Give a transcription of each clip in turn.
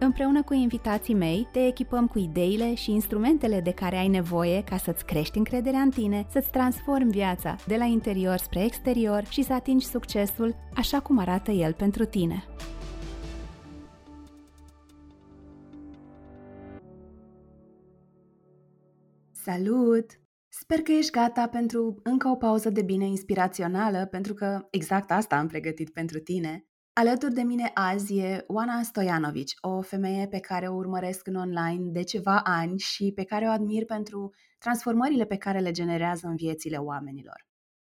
Împreună cu invitații mei, te echipăm cu ideile și instrumentele de care ai nevoie ca să-ți crești încrederea în tine, să-ți transformi viața de la interior spre exterior și să atingi succesul așa cum arată el pentru tine. Salut! Sper că ești gata pentru încă o pauză de bine inspirațională, pentru că exact asta am pregătit pentru tine. Alături de mine azi e Oana Stojanovici, o femeie pe care o urmăresc în online de ceva ani și pe care o admir pentru transformările pe care le generează în viețile oamenilor.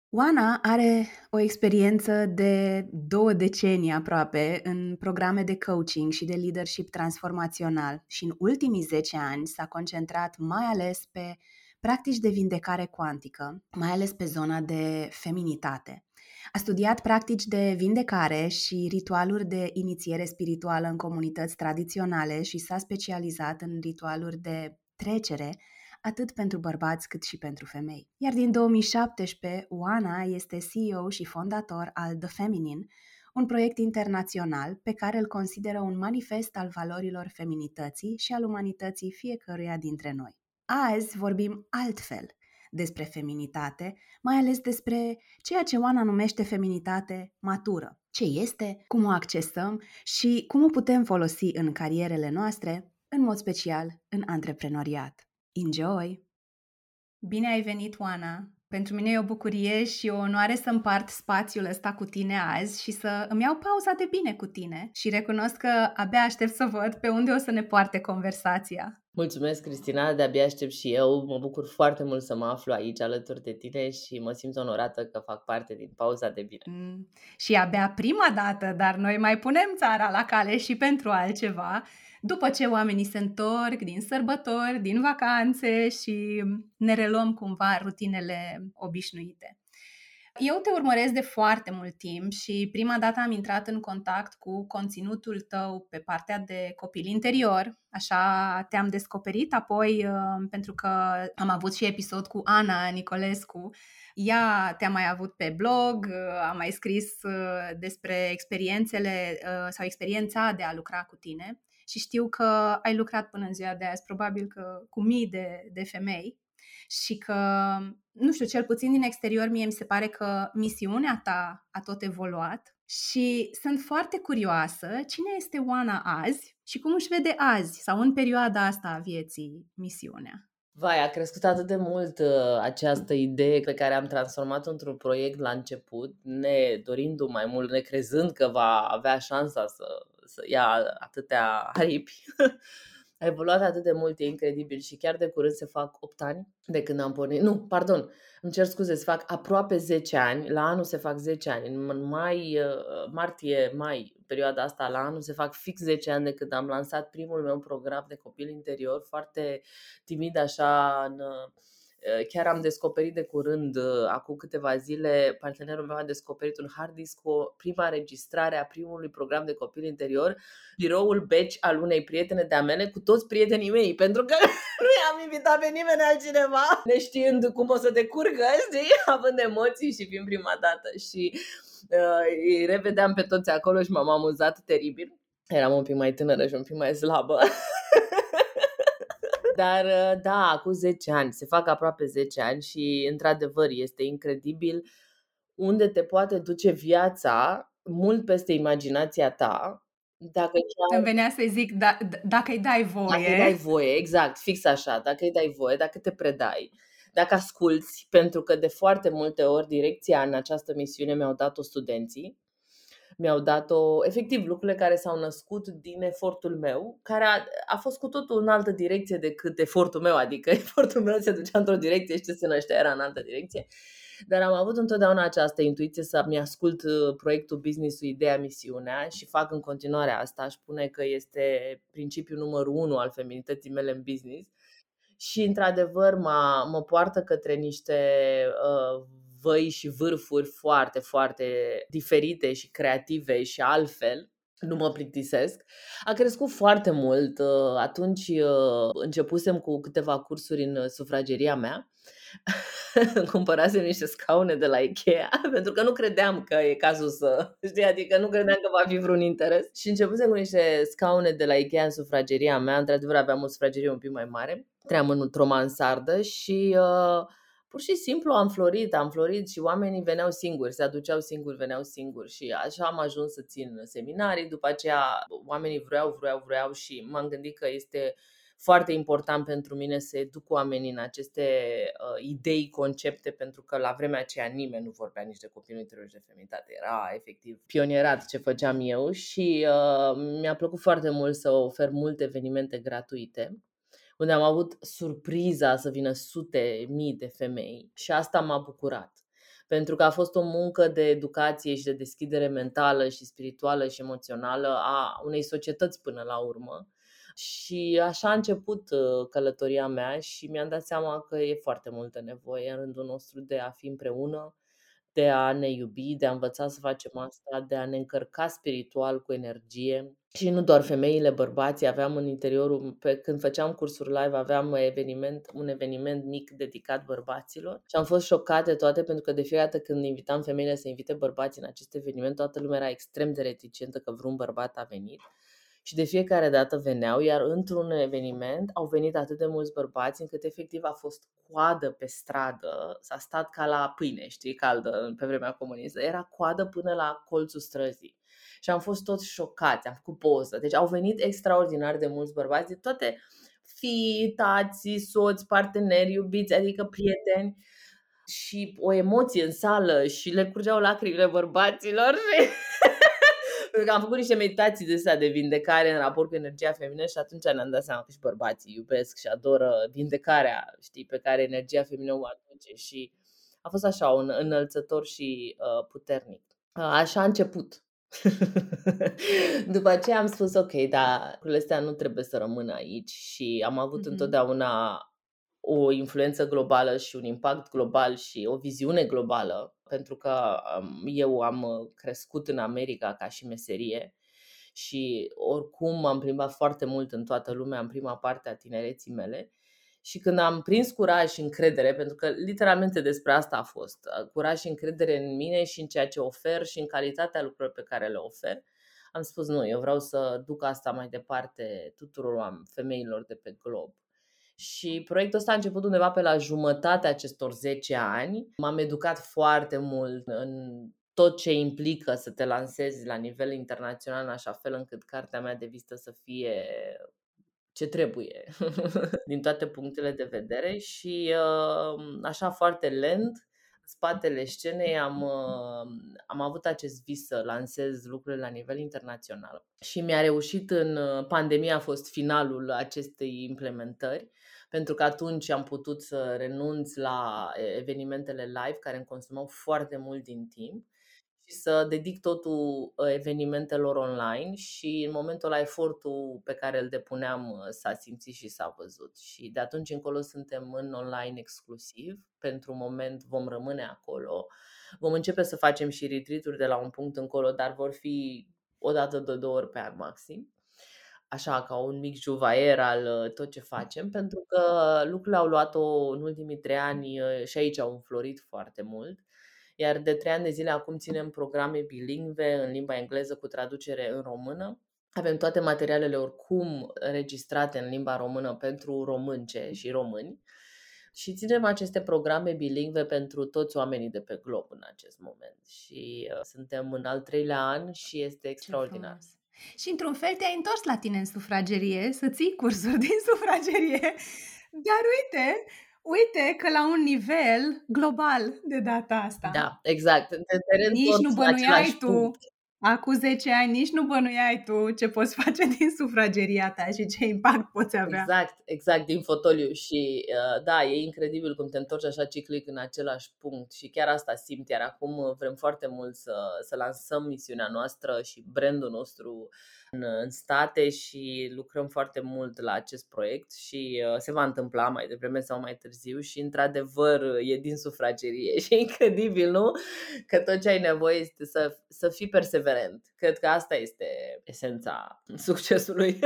Oana are o experiență de două decenii aproape în programe de coaching și de leadership transformațional și în ultimii 10 ani s-a concentrat mai ales pe practici de vindecare cuantică, mai ales pe zona de feminitate. A studiat practici de vindecare și ritualuri de inițiere spirituală în comunități tradiționale și s-a specializat în ritualuri de trecere, atât pentru bărbați cât și pentru femei. Iar din 2017, Oana este CEO și fondator al The Feminine, un proiect internațional pe care îl consideră un manifest al valorilor feminității și al umanității fiecăruia dintre noi. Azi vorbim altfel despre feminitate, mai ales despre ceea ce Oana numește feminitate matură. Ce este, cum o accesăm și cum o putem folosi în carierele noastre, în mod special în antreprenoriat. Enjoy! Bine ai venit, Oana! Pentru mine e o bucurie și o onoare să împart spațiul ăsta cu tine azi și să îmi iau pauza de bine cu tine și recunosc că abia aștept să văd pe unde o să ne poarte conversația. Mulțumesc, Cristina, de-abia aștept și eu. Mă bucur foarte mult să mă aflu aici alături de tine și mă simt onorată că fac parte din pauza de bine. Mm. Și abia prima dată, dar noi mai punem țara la cale și pentru altceva după ce oamenii se întorc din sărbători, din vacanțe și ne reluăm cumva rutinele obișnuite. Eu te urmăresc de foarte mult timp și prima dată am intrat în contact cu conținutul tău pe partea de copil interior, așa te-am descoperit, apoi uh, pentru că am avut și episod cu Ana Nicolescu, ea te-a mai avut pe blog, uh, a mai scris uh, despre experiențele sau experiența de a lucra cu tine și știu că ai lucrat până în ziua de azi, probabil că cu mii de, de femei și că, nu știu, cel puțin din exterior mie mi se pare că misiunea ta a tot evoluat și sunt foarte curioasă cine este Oana azi și cum își vede azi sau în perioada asta a vieții misiunea. Vai, a crescut atât de mult uh, această idee pe care am transformat-o într-un proiect la început, ne dorindu mai mult, ne crezând că va avea șansa să să ia atâtea aripi. A evoluat atât de mult, e incredibil și chiar de curând se fac 8 ani de când am pornit. Nu, pardon, îmi cer scuze, se fac aproape 10 ani, la anul se fac 10 ani. În mai, uh, martie, mai, perioada asta la anul se fac fix 10 ani de când am lansat primul meu program de copil interior, foarte timid așa în Eh, chiar am descoperit de curând, eh, acum câteva zile, partenerul meu a descoperit un hard disk cu prima înregistrare a primului program de copil interior, biroul beci al unei prietene de-a mele cu toți prietenii mei, pentru că nu i-am invitat pe nimeni altcineva, neștiind cum o să decurgă, știi, având emoții și fiind prima dată și uh, îi revedeam pe toți acolo și m-am amuzat teribil. Eram un pic mai tânără și un pic mai slabă. Dar uh, da, acum 10 ani, se fac aproape 10 ani și într-adevăr este incredibil unde te poate duce viața mult peste imaginația ta dacă chiar... Îmi venea să zic, da, dacă îi dai voie. Dacă îi dai voie, exact, fix așa, dacă îi dai voie, dacă te predai, dacă asculți, pentru că de foarte multe ori direcția în această misiune mi-au dat-o studenții mi-au dat-o, efectiv, lucrurile care s-au născut din efortul meu, care a, a fost cu totul în altă direcție decât efortul meu, adică efortul meu se ducea într-o direcție și ce se năștea era în altă direcție. Dar am avut întotdeauna această intuiție să-mi ascult uh, proiectul, business-ul, ideea, misiunea și fac în continuare asta. Aș spune că este principiul numărul unu al feminității mele în business și într-adevăr mă, mă poartă către niște uh, văi și vârfuri foarte, foarte diferite și creative și altfel nu mă plictisesc. A crescut foarte mult. Uh, atunci uh, începusem cu câteva cursuri în sufrageria mea. Cumpărasem niște scaune de la Ikea pentru că nu credeam că e cazul să, știi, adică nu credeam că va fi vreun interes. Și începusem cu niște scaune de la Ikea în sufrageria mea. Într-adevăr aveam o sufragerie un pic mai mare. Tream într-o mansardă și uh, pur și simplu am florit, am florit și oamenii veneau singuri, se aduceau singuri, veneau singuri și așa am ajuns să țin seminarii, după aceea oamenii vreau, vreau, vreau și m-am gândit că este foarte important pentru mine să educ oamenii în aceste uh, idei, concepte, pentru că la vremea aceea nimeni nu vorbea nici de copii nu de feminitate. Era efectiv pionierat ce făceam eu și uh, mi-a plăcut foarte mult să ofer multe evenimente gratuite unde am avut surpriza să vină sute mii de femei și asta m-a bucurat. Pentru că a fost o muncă de educație și de deschidere mentală și spirituală și emoțională a unei societăți până la urmă. Și așa a început uh, călătoria mea și mi-am dat seama că e foarte multă nevoie în rândul nostru de a fi împreună, de a ne iubi, de a învăța să facem asta, de a ne încărca spiritual cu energie. Și nu doar femeile, bărbații, aveam în interiorul, pe, când făceam cursuri live, aveam eveniment, un eveniment mic dedicat bărbaților și am fost șocate toate pentru că de fiecare dată când invitam femeile să invite bărbații în acest eveniment, toată lumea era extrem de reticentă că vreun bărbat a venit și de fiecare dată veneau, iar într-un eveniment au venit atât de mulți bărbați încât efectiv a fost coadă pe stradă, s-a stat ca la pâine, știi, caldă pe vremea comunistă, era coadă până la colțul străzii. Și am fost toți șocați, am făcut poză. Deci au venit extraordinar de mulți bărbați de toate fii, tații, soți, parteneri, iubiți, adică prieteni și o emoție în sală și le curgeau lacrimile bărbaților și Pentru că am făcut niște meditații de astea de vindecare în raport cu energia feminină și atunci ne-am dat seama că și bărbații iubesc și adoră vindecarea, știi, pe care energia feminină o aduce și a fost așa un înălțător și uh, puternic. Uh, așa a început. După aceea am spus, ok, dar lucrurile astea nu trebuie să rămână aici și am avut mm-hmm. întotdeauna o influență globală și un impact global și o viziune globală, pentru că eu am uh, crescut în America ca și meserie și oricum am plimbat foarte mult în toată lumea în prima parte a tinereții mele și când am prins curaj și încredere, pentru că literalmente despre asta a fost, uh, curaj și încredere în mine și în ceea ce ofer și în calitatea lucrurilor pe care le ofer, am spus nu, eu vreau să duc asta mai departe tuturor femeilor de pe glob. Și proiectul ăsta a început undeva pe la jumătatea acestor 10 ani. M-am educat foarte mult în tot ce implică să te lansezi la nivel internațional în așa fel încât cartea mea de vizită să fie ce trebuie din toate punctele de vedere. Și uh, așa foarte lent spatele scenei am, uh, am avut acest vis să lansez lucrurile la nivel internațional. Și mi-a reușit în uh, pandemia a fost finalul acestei implementări pentru că atunci am putut să renunț la evenimentele live care îmi consumau foarte mult din timp și să dedic totul ă, evenimentelor online și în momentul ăla efortul pe care îl depuneam ă, s-a simțit și s-a văzut. Și de atunci încolo suntem în online exclusiv, pentru moment vom rămâne acolo. Vom începe să facem și retreat de la un punct încolo, dar vor fi o dată de două ori pe an maxim așa ca un mic juvaier al ă, tot ce facem, pentru că lucrurile au luat-o în ultimii trei ani și aici au înflorit foarte mult. Iar de trei ani de zile acum ținem programe bilingve în limba engleză cu traducere în română. Avem toate materialele oricum registrate în limba română pentru românce și români și ținem aceste programe bilingve pentru toți oamenii de pe glob în acest moment. Și uh, suntem în al treilea an și este extraordinar. Și într-un fel te-ai întors la tine în sufragerie, să ții cursuri din sufragerie. Dar uite, Uite că la un nivel global de data asta. Da, exact. Te Nici nu bănuiai tu. Punct. Acum 10 ani nici nu bănuiai tu ce poți face din sufrageria ta și ce impact poți avea. Exact, exact, din fotoliu și uh, da, e incredibil cum te întorci așa ciclic în același punct și chiar asta simt, iar acum vrem foarte mult să, să lansăm misiunea noastră și brandul nostru în, în state și lucrăm foarte mult la acest proiect și uh, se va întâmpla mai devreme sau mai târziu și într-adevăr e din sufragerie și e incredibil, nu? Că tot ce ai nevoie este să, să fii perseverent. Cred că asta este esența succesului.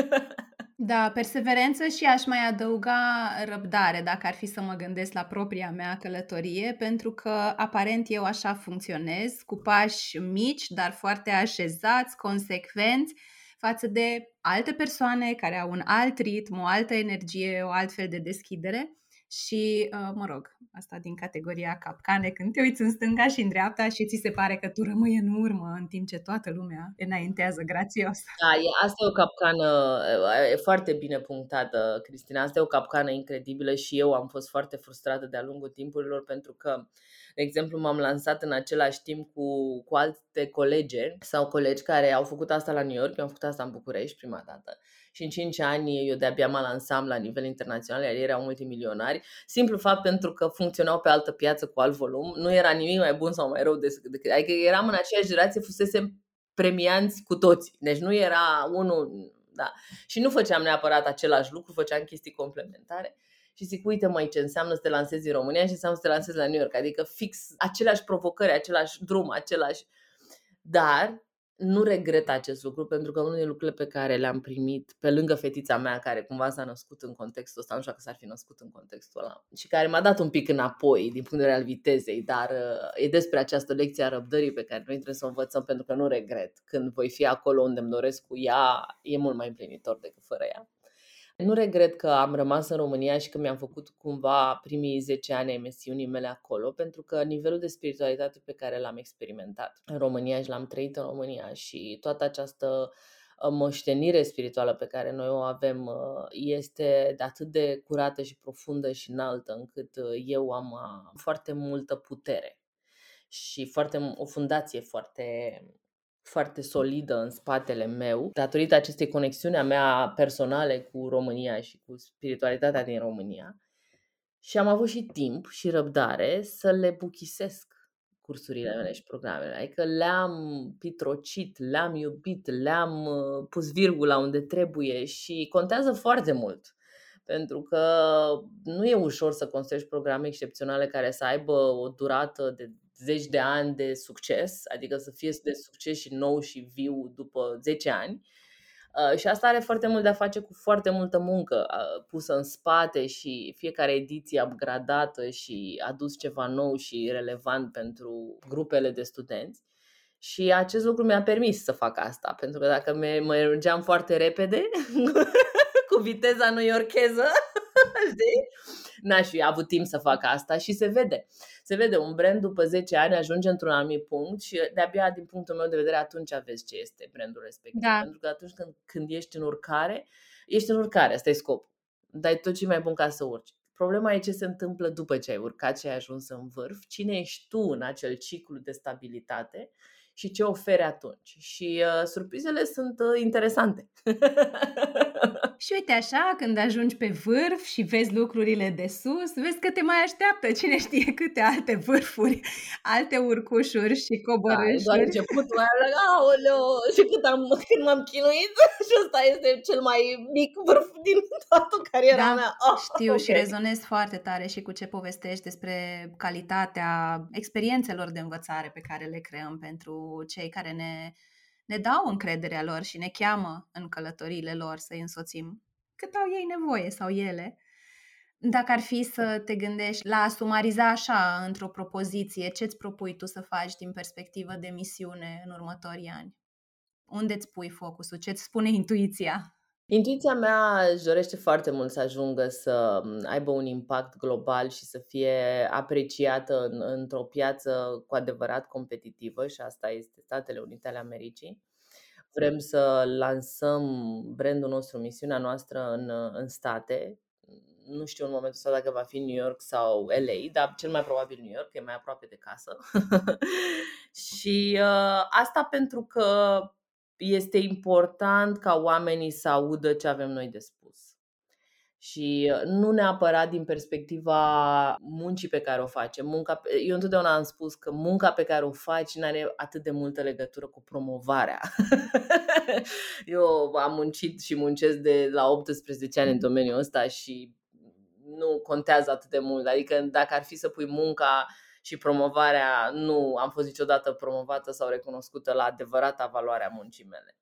Da, perseverență și aș mai adăuga răbdare, dacă ar fi să mă gândesc la propria mea călătorie, pentru că aparent eu așa funcționez, cu pași mici, dar foarte așezați, consecvenți, față de alte persoane care au un alt ritm, o altă energie, o altfel de deschidere. Și, uh, mă rog, asta din categoria capcane, când te uiți în stânga și în dreapta și ți se pare că tu rămâi în urmă în timp ce toată lumea înaintează grațios. Da, e, asta e o capcană e foarte bine punctată, Cristina. Asta e o capcană incredibilă și eu am fost foarte frustrată de-a lungul timpurilor pentru că de exemplu, m-am lansat în același timp cu, cu alte colege sau colegi care au făcut asta la New York, eu am făcut asta în București prima dată. Și în 5 ani eu de-abia mă lansam la nivel internațional, iar ei erau multimilionari, simplu fapt pentru că funcționau pe altă piață cu alt volum, nu era nimic mai bun sau mai rău decât, adică eram în aceeași generație, fusese premianți cu toți, deci nu era unul, da, și nu făceam neapărat același lucru, făceam chestii complementare și zic, uite mai ce înseamnă să te lansezi în România și înseamnă să te lansezi la New York, adică fix aceleași provocări, același drum, același... Dar nu regret acest lucru pentru că unul din lucrurile pe care le-am primit pe lângă fetița mea care cumva s-a născut în contextul ăsta, nu știu dacă s-ar fi născut în contextul ăla și care m-a dat un pic înapoi din punct de vedere al vitezei, dar uh, e despre această lecție a răbdării pe care noi trebuie să o învățăm pentru că nu regret. Când voi fi acolo unde îmi doresc cu ea, e mult mai împlinitor decât fără ea. Nu regret că am rămas în România și că mi-am făcut cumva primii 10 ani ai misiunii mele acolo, pentru că nivelul de spiritualitate pe care l-am experimentat în România și l-am trăit în România și toată această uh, moștenire spirituală pe care noi o avem uh, este de atât de curată și profundă și înaltă încât uh, eu am foarte multă putere și foarte, o fundație foarte foarte solidă în spatele meu, datorită acestei conexiuni a mea personale cu România și cu spiritualitatea din România. Și am avut și timp și răbdare să le buchisesc cursurile mele și programele. Adică le-am pitrocit, le-am iubit, le-am uh, pus virgula unde trebuie și contează foarte mult. Pentru că nu e ușor să construiești programe excepționale care să aibă o durată de zeci de ani de succes, adică să fie de succes și nou și viu după 10 ani. Uh, și asta are foarte mult de a face cu foarte multă muncă uh, pusă în spate și fiecare ediție upgradată și adus ceva nou și relevant pentru grupele de studenți. Și acest lucru mi-a permis să fac asta, pentru că dacă mergeam foarte repede, cu viteza new-yorkeză, știi? N-aș fi avut timp să fac asta și se vede. Se vede, un brand după 10 ani ajunge într-un anumit punct și de-abia din punctul meu de vedere atunci vezi ce este brandul respectiv. Da. Pentru că atunci când, când ești în urcare, ești în urcare, asta e scopul. Dai tot ce mai bun ca să urci. Problema e ce se întâmplă după ce ai urcat, ce ai ajuns în vârf, cine ești tu în acel ciclu de stabilitate și ce oferi atunci. Și uh, surprizele sunt uh, interesante. Și uite așa, când ajungi pe vârf și vezi lucrurile de sus, vezi că te mai așteaptă cine știe câte alte vârfuri, alte urcușuri și coborâșuri. Da, doar începutul, mai aoleo, și cât am, când m-am chinuit și ăsta este cel mai mic vârf din toată cariera da, mea. Oh, știu okay. și rezonez foarte tare și cu ce povestești despre calitatea experiențelor de învățare pe care le creăm pentru cei care ne ne dau încrederea lor și ne cheamă în călătoriile lor să-i însoțim cât au ei nevoie sau ele. Dacă ar fi să te gândești la a sumariza așa într-o propoziție, ce îți propui tu să faci din perspectivă de misiune în următorii ani? Unde îți pui focusul? Ce îți spune intuiția? Intuiția mea își dorește foarte mult să ajungă să aibă un impact global și să fie apreciată în, într-o piață cu adevărat competitivă și asta este Statele Unite ale Americii. Vrem să lansăm brandul nostru, misiunea noastră în, în state. nu știu în momentul ăsta dacă va fi New York sau LA, dar cel mai probabil New York, e mai aproape de casă. și uh, asta pentru că este important ca oamenii să audă ce avem noi de spus și uh, nu neapărat din perspectiva muncii pe care o facem. Munca, eu întotdeauna am spus că munca pe care o faci nu are atât de multă legătură cu promovarea. eu am muncit și muncesc de la 18 ani în domeniul ăsta și nu contează atât de mult. Adică dacă ar fi să pui munca și promovarea, nu am fost niciodată promovată sau recunoscută la adevărata valoare a muncii mele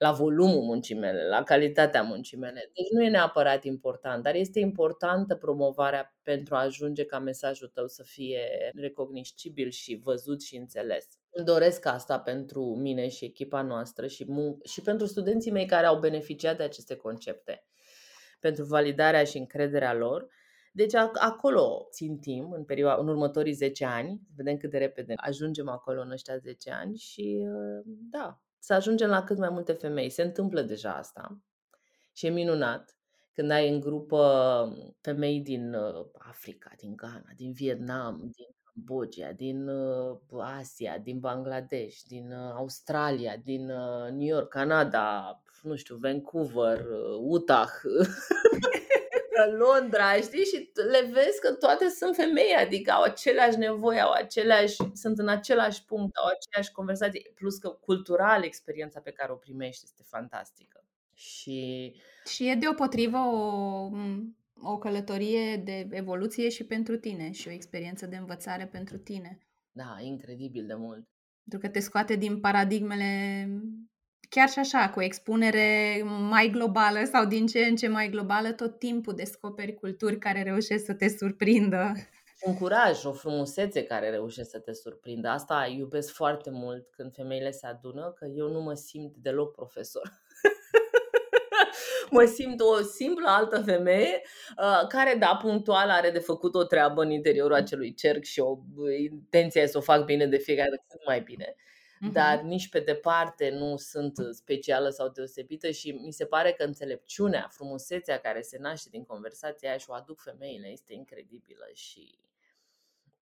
la volumul muncii mele, la calitatea muncii mele. Deci nu e neapărat important, dar este importantă promovarea pentru a ajunge ca mesajul tău să fie recognoscibil și văzut și înțeles. Îmi doresc asta pentru mine și echipa noastră și, mun- și pentru studenții mei care au beneficiat de aceste concepte, pentru validarea și încrederea lor. Deci acolo țintim în, perioada, în următorii 10 ani, vedem cât de repede ajungem acolo în ăștia 10 ani și da, să ajungem la cât mai multe femei. Se întâmplă deja asta și e minunat când ai în grupă femei din uh, Africa, din Ghana, din Vietnam, din Cambodgia, din uh, Asia, din Bangladesh, din uh, Australia, din New York, Canada, nu știu, Vancouver, Utah, Londra, știi? Și le vezi că toate sunt femei, adică au aceleași nevoi, au aceleași, sunt în același punct, au aceeași conversație, plus că cultural experiența pe care o primești este fantastică. Și, și e deopotrivă o, o călătorie de evoluție și pentru tine și o experiență de învățare pentru tine. Da, incredibil de mult. Pentru că te scoate din paradigmele chiar și așa, cu expunere mai globală sau din ce în ce mai globală, tot timpul descoperi culturi care reușesc să te surprindă. Un curaj, o frumusețe care reușesc să te surprindă. Asta iubesc foarte mult când femeile se adună, că eu nu mă simt deloc profesor. mă simt o simplă altă femeie uh, care, da, punctual are de făcut o treabă în interiorul acelui cerc și o intenție să o fac bine de fiecare dată cât mai bine uh-huh. dar nici pe departe nu sunt specială sau deosebită și mi se pare că înțelepciunea, frumusețea care se naște din conversația aia și o aduc femeile este incredibilă și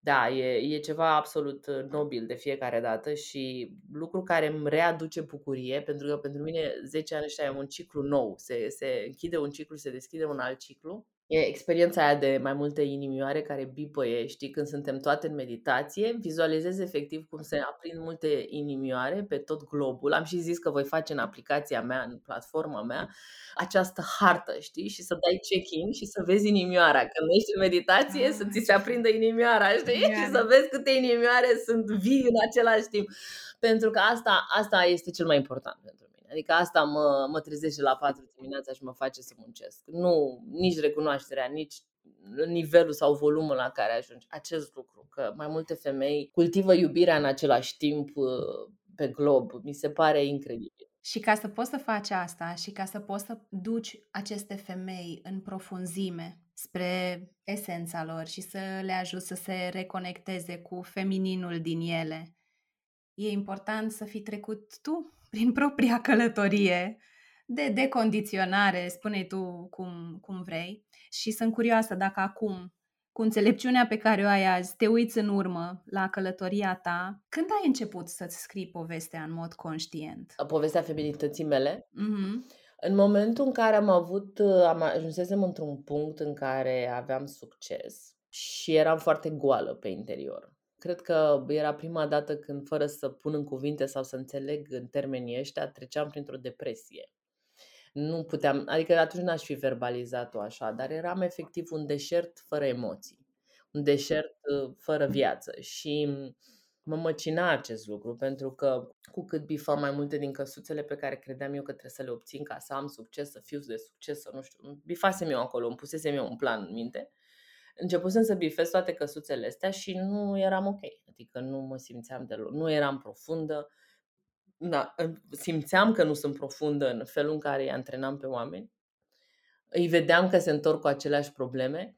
da, e, e ceva absolut nobil de fiecare dată și lucru care îmi readuce bucurie, pentru că pentru mine 10 ani ăștia e un ciclu nou. Se, se închide un ciclu, se deschide un alt ciclu E experiența aia de mai multe inimioare care bipăie, știi, când suntem toate în meditație, vizualizez efectiv cum se aprind multe inimioare pe tot globul. Am și zis că voi face în aplicația mea, în platforma mea, această hartă, știi, și să dai check-in și să vezi inimioara. Când ești în meditație, să ți se aprindă inimioara, știi, yeah. și să vezi câte inimioare sunt vii în același timp. Pentru că asta, asta este cel mai important pentru Adică asta mă, mă trezește la 4 dimineața și mă face să muncesc. Nu, nici recunoașterea, nici nivelul sau volumul la care ajungi. Acest lucru, că mai multe femei cultivă iubirea în același timp uh, pe glob, mi se pare incredibil. Și ca să poți să faci asta și ca să poți să duci aceste femei în profunzime spre esența lor și să le ajuți să se reconecteze cu femininul din ele, e important să fi trecut tu prin propria călătorie de decondiționare, spune tu cum, cum vrei. Și sunt curioasă dacă acum, cu înțelepciunea pe care o ai azi, te uiți în urmă la călătoria ta, când ai început să-ți scrii povestea în mod conștient? Povestea feminității mele? Mm-hmm. În momentul în care am avut, am ajunsesem într-un punct în care aveam succes și eram foarte goală pe interior. Cred că era prima dată când, fără să pun în cuvinte sau să înțeleg în termenii ăștia, treceam printr-o depresie. Nu puteam, adică atunci n-aș fi verbalizat-o așa, dar eram efectiv un deșert fără emoții, un deșert uh, fără viață și mă măcina acest lucru pentru că cu cât bifam mai multe din căsuțele pe care credeam eu că trebuie să le obțin ca să am succes, să fiu de succes, să nu știu, bifasem eu acolo, îmi pusesem eu un plan în minte, începusem să bifez toate căsuțele astea și nu eram ok. Adică nu mă simțeam deloc, nu eram profundă. Da, simțeam că nu sunt profundă în felul în care îi antrenam pe oameni. Îi vedeam că se întorc cu aceleași probleme.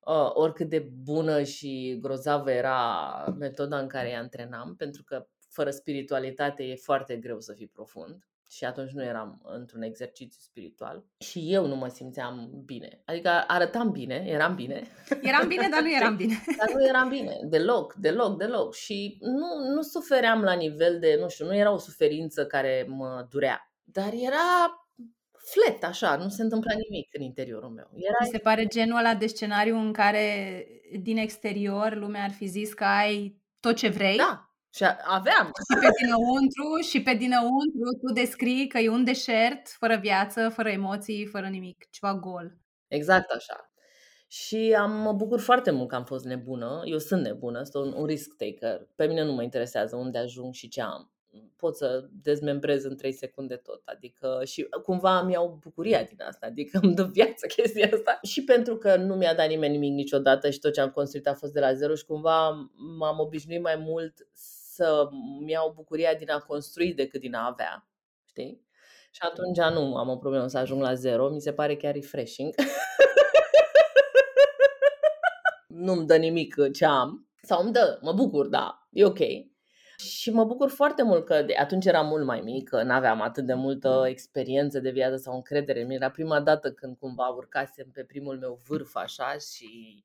Uh, oricât de bună și grozavă era metoda în care îi antrenam, pentru că fără spiritualitate e foarte greu să fii profund și atunci nu eram într-un exercițiu spiritual și eu nu mă simțeam bine. Adică arătam bine, eram bine. Eram bine, dar nu eram bine. dar nu eram bine, deloc, deloc, deloc. Și nu, nu sufeream la nivel de, nu știu, nu era o suferință care mă durea. Dar era flat, așa, nu se întâmpla nimic în interiorul meu. Era... Mi se pare genul ăla de scenariu în care din exterior lumea ar fi zis că ai tot ce vrei. Da, și aveam. Și pe dinăuntru, și pe dinăuntru tu descrii că e un deșert, fără viață, fără emoții, fără nimic, ceva gol. Exact așa. Și am, mă bucur foarte mult că am fost nebună. Eu sunt nebună, sunt un, un risk taker. Pe mine nu mă interesează unde ajung și ce am. Pot să dezmembrez în 3 secunde tot. Adică și cumva îmi iau bucuria din asta. Adică îmi dă viață chestia asta. Și pentru că nu mi-a dat nimeni nimic niciodată și tot ce am construit a fost de la zero și cumva m-am obișnuit mai mult să-mi iau bucuria din a construi decât din a avea. Știi? Și atunci nu am o problemă să ajung la zero. Mi se pare chiar refreshing. Nu-mi dă nimic ce am. Sau îmi dă, mă bucur, da, e ok. Și mă bucur foarte mult că de atunci eram mult mai mică, nu aveam atât de multă experiență de viață sau încredere. Mi era prima dată când cumva urcasem pe primul meu vârf așa și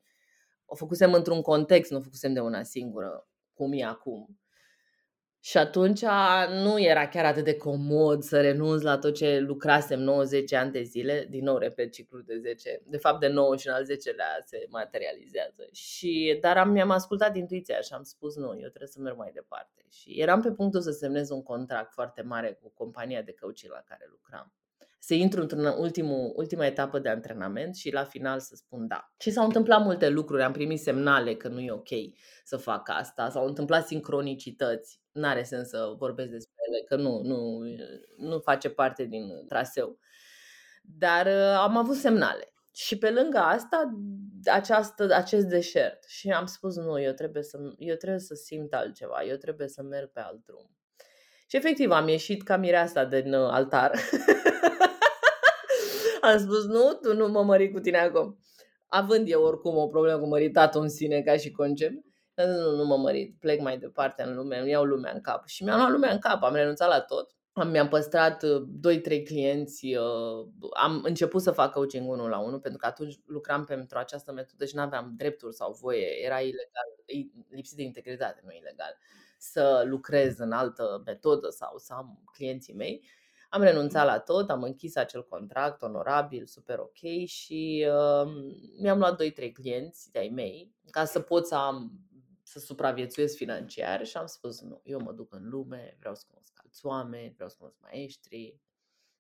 o făcusem într-un context, nu o făcusem de una singură, cum e acum. Și atunci nu era chiar atât de comod să renunț la tot ce lucrasem 90 ani de zile. Din nou repet ciclul de 10. De fapt de 9 și în al 10-lea se materializează. Și, dar am, mi-am ascultat intuiția și am spus nu, eu trebuie să merg mai departe. Și eram pe punctul să semnez un contract foarte mare cu compania de coaching la care lucram să intru într-un ultimul, ultima etapă de antrenament și la final să spun da. Și s-au întâmplat multe lucruri, am primit semnale că nu e ok să fac asta, s-au întâmplat sincronicități, n-are sens să vorbesc despre ele, că nu, nu, nu face parte din traseu. Dar uh, am avut semnale. Și pe lângă asta, această, acest deșert. Și am spus, nu, eu trebuie, să, eu trebuie să simt altceva, eu trebuie să merg pe alt drum. Și efectiv am ieșit ca mireasa din uh, altar Am spus, nu, tu nu mă mări cu tine acum. Având eu oricum o problemă cu măritatul în sine ca și concept, nu, nu mă mărit, plec mai departe în lume, îmi iau lumea în cap. Și mi-am luat lumea în cap, am renunțat la tot. Am, mi-am păstrat 2-3 uh, clienți, uh, am început să fac coaching unul la unul, pentru că atunci lucram pentru această metodă și nu aveam drepturi sau voie, era ilegal, lipsit de integritate, nu ilegal, să lucrez în altă metodă sau să am clienții mei. Am renunțat la tot, am închis acel contract onorabil, super ok și uh, mi-am luat 2-3 clienți de-ai mei ca să pot să am să supraviețuiesc financiar și am spus nu, eu mă duc în lume, vreau să cunosc alți oameni, vreau să cunosc maestri,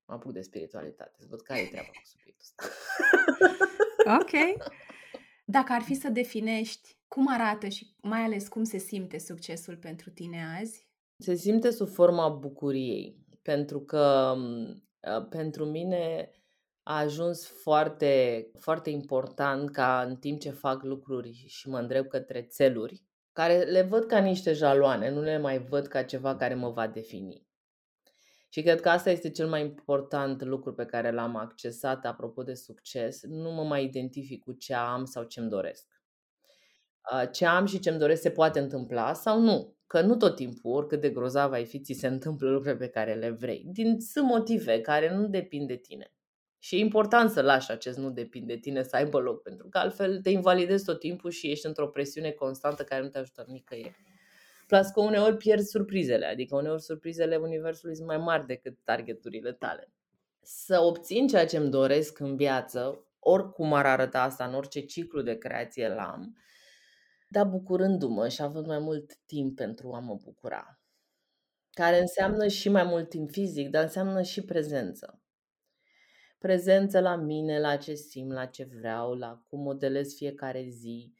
mă apuc de spiritualitate, să văd care e treaba cu subiectul ăsta. Ok. Dacă ar fi să definești cum arată și mai ales cum se simte succesul pentru tine azi? Se simte sub forma bucuriei pentru că pentru mine a ajuns foarte, foarte important ca în timp ce fac lucruri și mă îndrept către țeluri, care le văd ca niște jaloane, nu le mai văd ca ceva care mă va defini. Și cred că asta este cel mai important lucru pe care l-am accesat apropo de succes. Nu mă mai identific cu ce am sau ce îmi doresc. Ce am și ce îmi doresc se poate întâmpla sau nu că nu tot timpul, oricât de grozav ai fi, ți se întâmplă lucruri pe care le vrei. Din sunt motive care nu depind de tine. Și e important să lași acest nu depinde de tine să aibă loc, pentru că altfel te invalidezi tot timpul și ești într-o presiune constantă care nu te ajută nicăieri. Plus că uneori pierzi surprizele, adică uneori surprizele universului sunt mai mari decât targeturile tale. Să obțin ceea ce îmi doresc în viață, oricum ar arăta asta în orice ciclu de creație l-am, dar bucurându-mă și având mai mult timp pentru a mă bucura. Care înseamnă și mai mult timp fizic, dar înseamnă și prezență. Prezență la mine, la ce simt, la ce vreau, la cum modelez fiecare zi.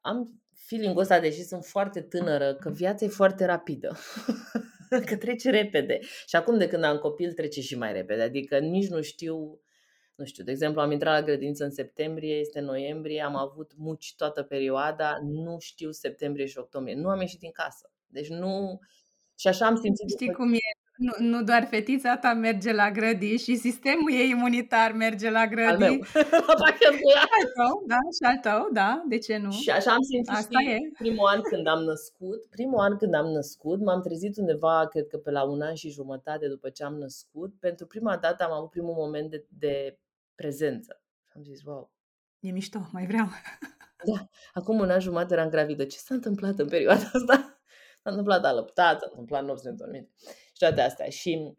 Am feeling-ul ăsta, deși sunt foarte tânără, că viața e foarte rapidă. că trece repede. Și acum de când am copil trece și mai repede. Adică nici nu știu nu știu, de exemplu, am intrat la grădiniță în septembrie, este noiembrie, am avut muci toată perioada, nu știu septembrie și octombrie. Nu am ieșit din casă. Deci nu... Și așa am simțit... Știi cum e? Nu, nu doar fetița ta merge la grădini și sistemul ei imunitar merge la grădini. Al meu. al tău, da, și al tău, da, de ce nu? Și așa am simțit Asta și e. primul an când am născut. Primul an când am născut, m-am trezit undeva, cred că pe la un an și jumătate după ce am născut. Pentru prima dată am avut primul moment de, de prezență. Și am zis, wow. E mișto, mai vreau. Da, acum un an jumătate eram gravidă. Ce s-a întâmplat în perioada asta? S-a întâmplat alăptat, s-a întâmplat nopți nedormite și toate astea. Și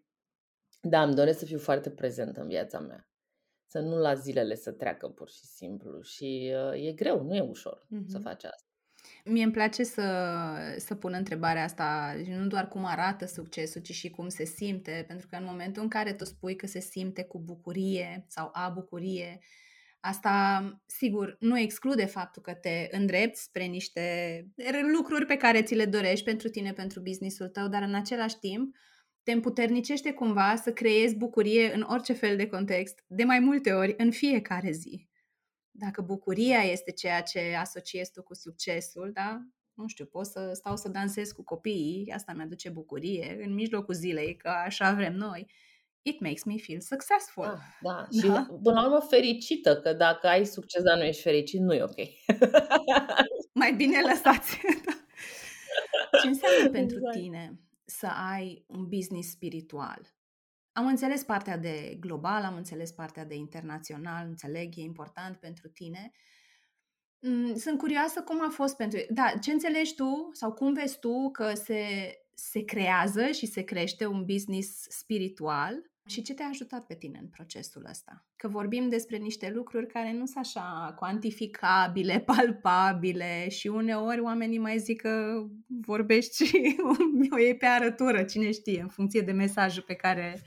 da, îmi doresc să fiu foarte prezent în viața mea. Să nu las zilele să treacă pur și simplu. Și uh, e greu, nu e ușor mm-hmm. să faci asta. Mie îmi place să, să pun întrebarea asta, nu doar cum arată succesul, ci și cum se simte, pentru că în momentul în care tu spui că se simte cu bucurie sau a bucurie, Asta, sigur, nu exclude faptul că te îndrepți spre niște lucruri pe care ți le dorești pentru tine, pentru businessul tău, dar în același timp te împuternicește cumva să creezi bucurie în orice fel de context, de mai multe ori, în fiecare zi. Dacă bucuria este ceea ce asociezi tu cu succesul, da? Nu știu, pot să stau să dansez cu copiii, asta mi-aduce bucurie, în mijlocul zilei, că așa vrem noi it makes me feel successful. Ah, da, și da? până la urmă fericită, că dacă ai succes, dar nu ești fericit, nu e ok. Mai bine lăsați. Ce înseamnă pentru exact. tine să ai un business spiritual? Am înțeles partea de global, am înțeles partea de internațional, înțeleg, e important pentru tine. Mm, sunt curioasă cum a fost pentru... Da, ce înțelegi tu sau cum vezi tu că se, se creează și se crește un business spiritual și ce te-a ajutat pe tine în procesul ăsta? Că vorbim despre niște lucruri care nu sunt așa cuantificabile, palpabile și uneori oamenii mai zic că vorbești și o iei pe arătură, cine știe, în funcție de mesajul pe care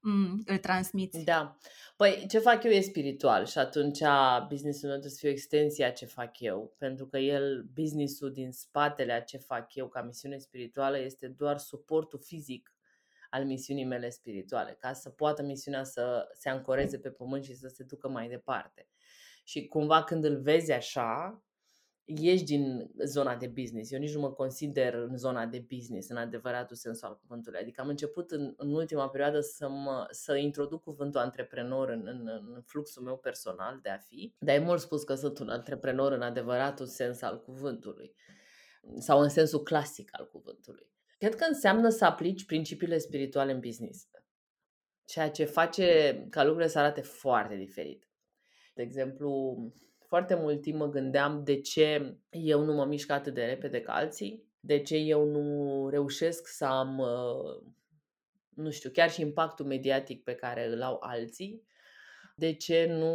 mm, îl transmiți. Da. Păi, ce fac eu e spiritual și atunci businessul meu trebuie să fie o extensie a ce fac eu, pentru că el, businessul din spatele a ce fac eu ca misiune spirituală este doar suportul fizic al misiunii mele spirituale, ca să poată misiunea să se ancoreze pe pământ și să se ducă mai departe. Și cumva când îl vezi așa, ieși din zona de business. Eu nici nu mă consider în zona de business, în adevăratul sens al cuvântului. Adică am început în, în ultima perioadă să, mă, să introduc cuvântul antreprenor în, în, în fluxul meu personal de a fi, dar e mult spus că sunt un antreprenor în adevăratul sens al cuvântului sau în sensul clasic al cuvântului. Cred că înseamnă să aplici principiile spirituale în business. Ceea ce face ca lucrurile să arate foarte diferit. De exemplu, foarte mult timp mă gândeam de ce eu nu mă mișc atât de repede ca alții, de ce eu nu reușesc să am, uh, nu știu, chiar și impactul mediatic pe care îl au alții, de ce nu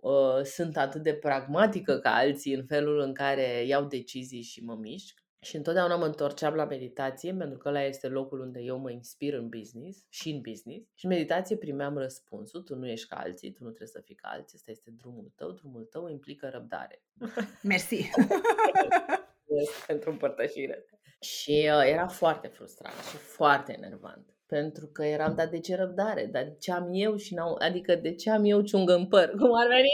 uh, sunt atât de pragmatică ca alții în felul în care iau decizii și mă mișc. Și întotdeauna mă întorceam la meditație, pentru că ăla este locul unde eu mă inspir în business și în business. Și în meditație primeam răspunsul, tu nu ești ca alții, tu nu trebuie să fii ca alții, ăsta este drumul tău, drumul tău implică răbdare. Mersi! pentru împărtășire. Și uh, era foarte frustrant și foarte enervant. Pentru că eram, dar de ce răbdare? Dar de ce am eu și n-au... Adică de ce am eu ciungă în păr? Cum ar veni?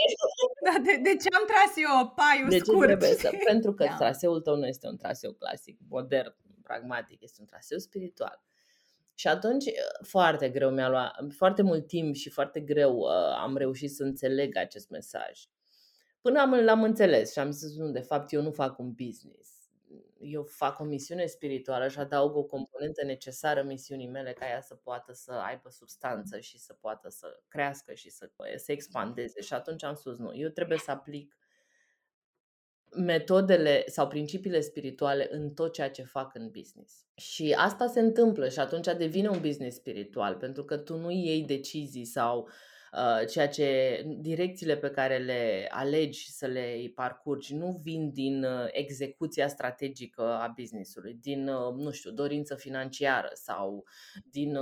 Da, de, de ce am tras eu paiul de scurt? Ce trebuie să... Pentru că da. traseul tău nu este un traseu clasic, modern, pragmatic, este un traseu spiritual. Și atunci foarte greu mi-a luat, foarte mult timp și foarte greu uh, am reușit să înțeleg acest mesaj. Până am, l-am înțeles și am zis, nu, de fapt eu nu fac un business eu fac o misiune spirituală și adaug o componentă necesară misiunii mele ca ea să poată să aibă substanță și să poată să crească și să se expandeze. Și atunci am spus, nu, eu trebuie să aplic metodele sau principiile spirituale în tot ceea ce fac în business. Și asta se întâmplă și atunci devine un business spiritual, pentru că tu nu iei decizii sau uh, Uh, ceea ce direcțiile pe care le alegi să le parcurgi nu vin din uh, execuția strategică a businessului, din, uh, nu știu, dorință financiară sau din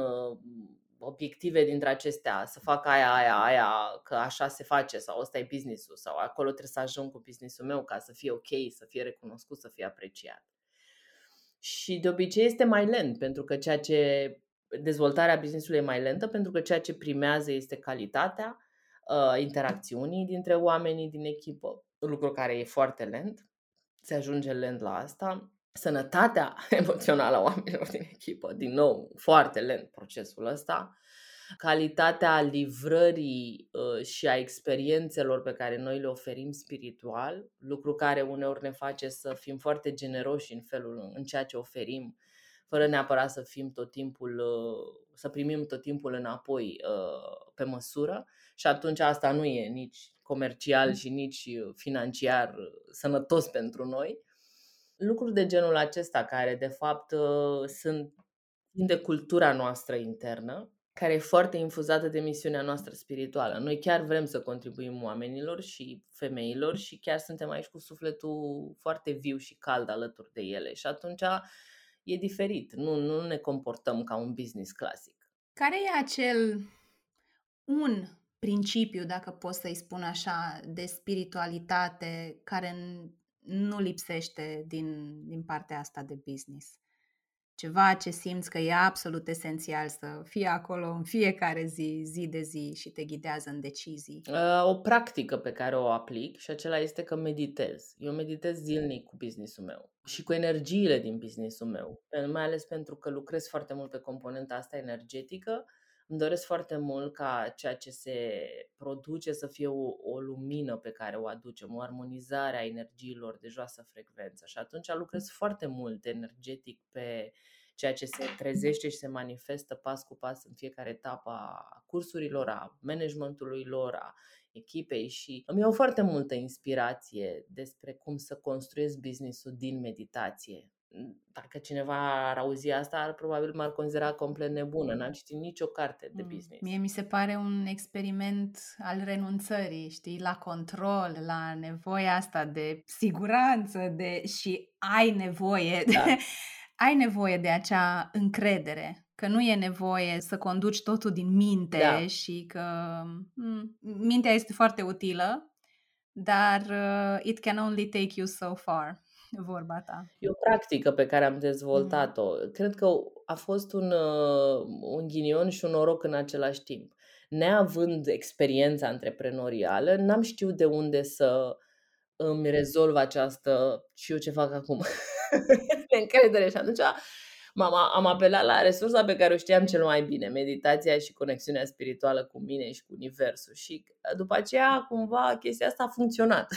obiective dintre acestea, să fac aia, aia, aia, că așa se face sau ăsta e businessul sau acolo trebuie să ajung cu businessul meu ca să fie ok, să fie recunoscut, să fie apreciat. Și de obicei este mai lent, pentru că ceea ce dezvoltarea businessului e mai lentă pentru că ceea ce primează este calitatea uh, interacțiunii dintre oamenii din echipă, lucru care e foarte lent, se ajunge lent la asta sănătatea emoțională a oamenilor din echipă. Din nou, foarte lent procesul ăsta. Calitatea livrării uh, și a experiențelor pe care noi le oferim spiritual, lucru care uneori ne face să fim foarte generoși în felul în ceea ce oferim, fără neapărat să fim tot timpul, uh, să primim tot timpul înapoi uh, pe măsură. Și atunci asta nu e nici comercial și nici financiar sănătos pentru noi. Lucruri de genul acesta care de fapt uh, sunt de cultura noastră internă, care e foarte infuzată de misiunea noastră spirituală. Noi chiar vrem să contribuim oamenilor și femeilor și chiar suntem aici cu sufletul foarte viu și cald alături de ele. Și atunci e diferit. Nu, nu ne comportăm ca un business clasic. Care e acel un principiu, dacă pot să-i spun așa, de spiritualitate care nu lipsește din, din partea asta de business. Ceva ce simți că e absolut esențial să fie acolo în fiecare zi, zi de zi și te ghidează în decizii. Uh, o practică pe care o aplic și acela este că meditez. Eu meditez zilnic cu businessul meu și cu energiile din businessul meu, mai ales pentru că lucrez foarte mult pe componenta asta energetică îmi doresc foarte mult ca ceea ce se produce să fie o, o lumină pe care o aducem, o armonizare a energiilor de joasă frecvență. Și atunci lucrez foarte mult energetic pe ceea ce se trezește și se manifestă pas cu pas în fiecare etapă a cursurilor, a managementului lor, a echipei și îmi iau foarte multă inspirație despre cum să construiesc business-ul din meditație dacă cineva ar auzi asta, ar, probabil m-ar considera complet nebună. N-am citit nicio carte de mm, business. Mie mi se pare un experiment al renunțării, știi, la control, la nevoia asta de siguranță de și ai nevoie da. de, ai nevoie de acea încredere că nu e nevoie să conduci totul din minte da. și că mm, mintea este foarte utilă, dar uh, it can only take you so far vorba ta. E o practică pe care am dezvoltat-o. Mm. Cred că a fost un, uh, un ghinion și un noroc în același timp. Neavând experiența antreprenorială, n-am știut de unde să îmi rezolv această și eu ce fac acum. de încredere și atunci m-am, am apelat la resursa pe care o știam cel mai bine, meditația și conexiunea spirituală cu mine și cu Universul. Și uh, după aceea, cumva, chestia asta a funcționat.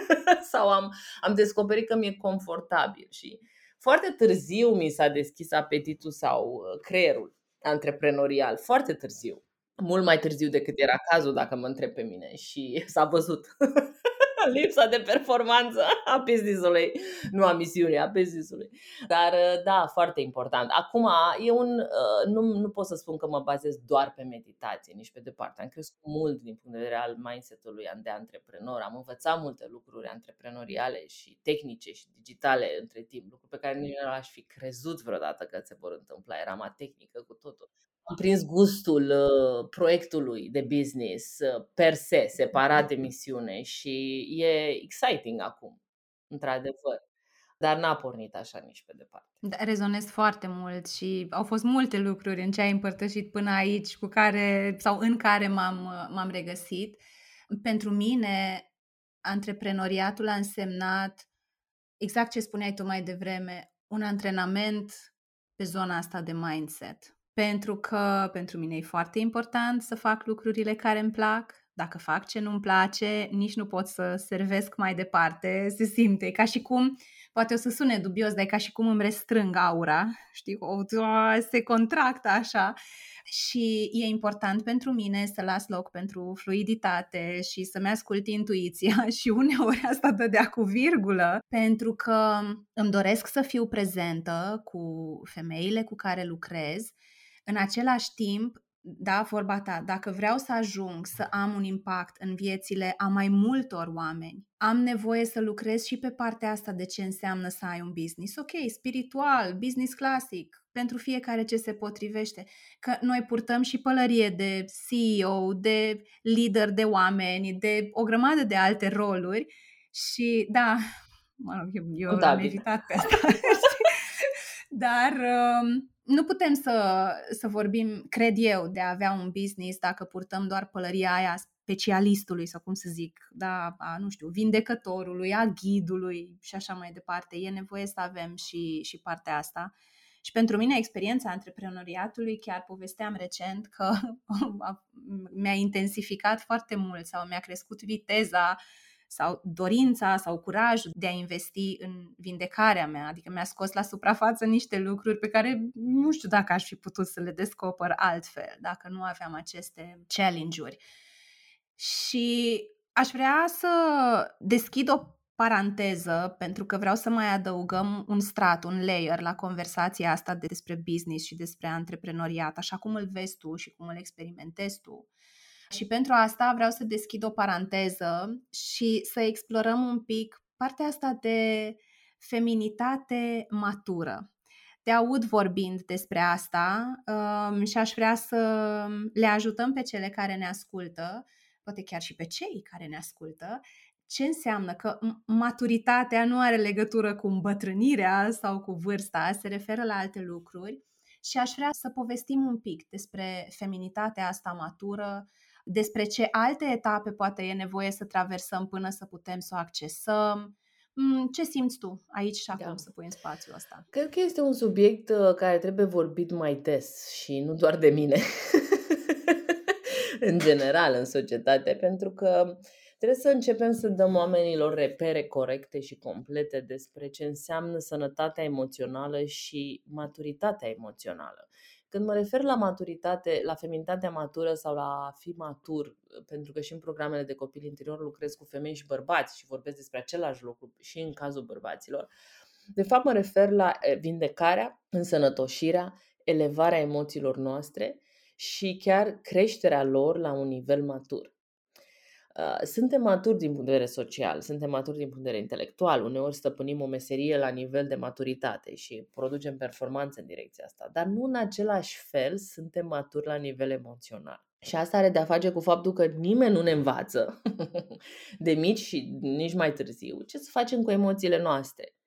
Sau am, am descoperit că mi-e confortabil. Și foarte târziu mi s-a deschis apetitul sau uh, creierul antreprenorial. Foarte târziu. Mult mai târziu decât era cazul, dacă mă întreb pe mine. Și s-a văzut. lipsa de performanță a business-ului, nu a misiunii, a business-ului. Dar uh, da, foarte important. Acum, e un, uh, nu, nu pot să spun că mă bazez doar pe meditație, nici pe departe. Am crescut mult din punct de vedere al mindset-ului de antreprenor. Am învățat multe lucruri antreprenoriale și tehnice și digitale între timp, lucruri pe care nici nu aș fi crezut vreodată că se vor întâmpla. Eram a tehnică cu totul am prins gustul uh, proiectului de business uh, per se, separat de misiune și e exciting acum, într-adevăr. Dar n-a pornit așa nici pe departe. Da, rezonez foarte mult și au fost multe lucruri în ce ai împărtășit până aici cu care, sau în care m-am, m-am regăsit. Pentru mine, antreprenoriatul a însemnat exact ce spuneai tu mai devreme, un antrenament pe zona asta de mindset pentru că pentru mine e foarte important să fac lucrurile care îmi plac. Dacă fac ce nu-mi place, nici nu pot să servesc mai departe. Se simte ca și cum, poate o să sune dubios, dar e ca și cum îmi restrâng aura, știi, o, se contractă așa. Și e important pentru mine să las loc pentru fluiditate și să-mi ascult intuiția și uneori asta dădea cu virgulă, pentru că îmi doresc să fiu prezentă cu femeile cu care lucrez în același timp, da, vorba ta, dacă vreau să ajung să am un impact în viețile a mai multor oameni, am nevoie să lucrez și pe partea asta de ce înseamnă să ai un business. Ok, spiritual, business clasic, pentru fiecare ce se potrivește. Că noi purtăm și pălărie de CEO, de lider de oameni, de o grămadă de alte roluri și da, mă rog, eu, eu l-am evitat pe asta. Dar um, nu putem să, să vorbim, cred eu, de a avea un business dacă purtăm doar pălăria aia specialistului sau cum să zic, da, a, nu știu, vindecătorului, a ghidului și așa mai departe. E nevoie să avem și, și partea asta. Și pentru mine experiența antreprenoriatului, chiar povesteam recent că mi-a intensificat foarte mult sau mi-a crescut viteza sau dorința sau curajul de a investi în vindecarea mea, adică mi-a scos la suprafață niște lucruri pe care nu știu dacă aș fi putut să le descoper altfel, dacă nu aveam aceste challenge-uri. Și aș vrea să deschid o paranteză, pentru că vreau să mai adăugăm un strat, un layer la conversația asta despre business și despre antreprenoriat, așa cum îl vezi tu și cum îl experimentezi tu. Și pentru asta vreau să deschid o paranteză și să explorăm un pic partea asta de feminitate matură. Te aud vorbind despre asta um, și aș vrea să le ajutăm pe cele care ne ascultă, poate chiar și pe cei care ne ascultă, ce înseamnă că maturitatea nu are legătură cu îmbătrânirea sau cu vârsta, se referă la alte lucruri și aș vrea să povestim un pic despre feminitatea asta matură, despre ce alte etape poate e nevoie să traversăm până să putem să o accesăm. Mm, ce simți tu aici și acum da. să pui în spațiul ăsta? Cred că este un subiect uh, care trebuie vorbit mai des și nu doar de mine, în general în societate, pentru că trebuie să începem să dăm oamenilor repere corecte și complete despre ce înseamnă sănătatea emoțională și maturitatea emoțională. Când mă refer la maturitate, la feminitatea matură sau la a fi matur, pentru că și în programele de copil interior lucrez cu femei și bărbați și vorbesc despre același lucru și în cazul bărbaților, de fapt mă refer la eh, vindecarea, însănătoșirea, elevarea emoțiilor noastre și chiar creșterea lor la un nivel matur. Uh, suntem maturi din punct de vedere social, suntem maturi din punct de vedere intelectual, uneori stăpânim o meserie la nivel de maturitate și producem performanțe în direcția asta, dar nu în același fel suntem maturi la nivel emoțional. Și asta are de-a face cu faptul că nimeni nu ne învață de mici și nici mai târziu ce să facem cu emoțiile noastre.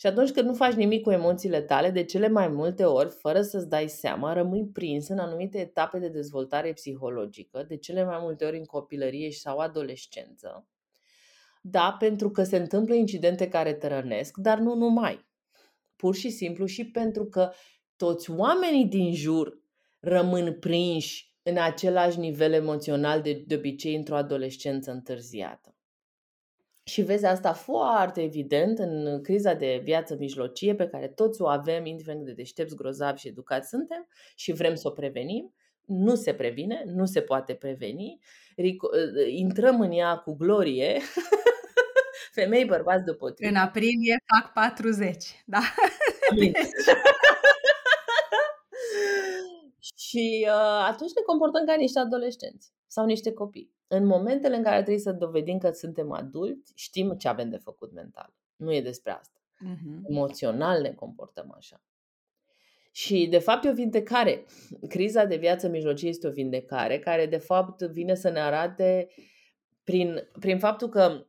Și atunci când nu faci nimic cu emoțiile tale, de cele mai multe ori, fără să-ți dai seama, rămâi prins în anumite etape de dezvoltare psihologică, de cele mai multe ori în copilărie sau adolescență. Da, pentru că se întâmplă incidente care te rănesc, dar nu numai. Pur și simplu și pentru că toți oamenii din jur rămân prinși în același nivel emoțional de, de obicei într-o adolescență întârziată. Și vezi asta foarte evident în criza de viață mijlocie pe care toți o avem, indiferent de deștepți, grozavi și educați suntem și vrem să o prevenim. Nu se previne, nu se poate preveni. Intrăm în ea cu glorie. Femei, bărbați deopotrivă. În aprilie fac 40, da? și uh, atunci ne comportăm ca niște adolescenți sau niște copii. În momentele în care trebuie să dovedim că suntem adulți, știm ce avem de făcut mental. Nu e despre asta. Uh-huh. Emoțional ne comportăm așa. Și, de fapt, e o vindecare. Criza de viață mijlocie este o vindecare care, de fapt, vine să ne arate prin, prin faptul că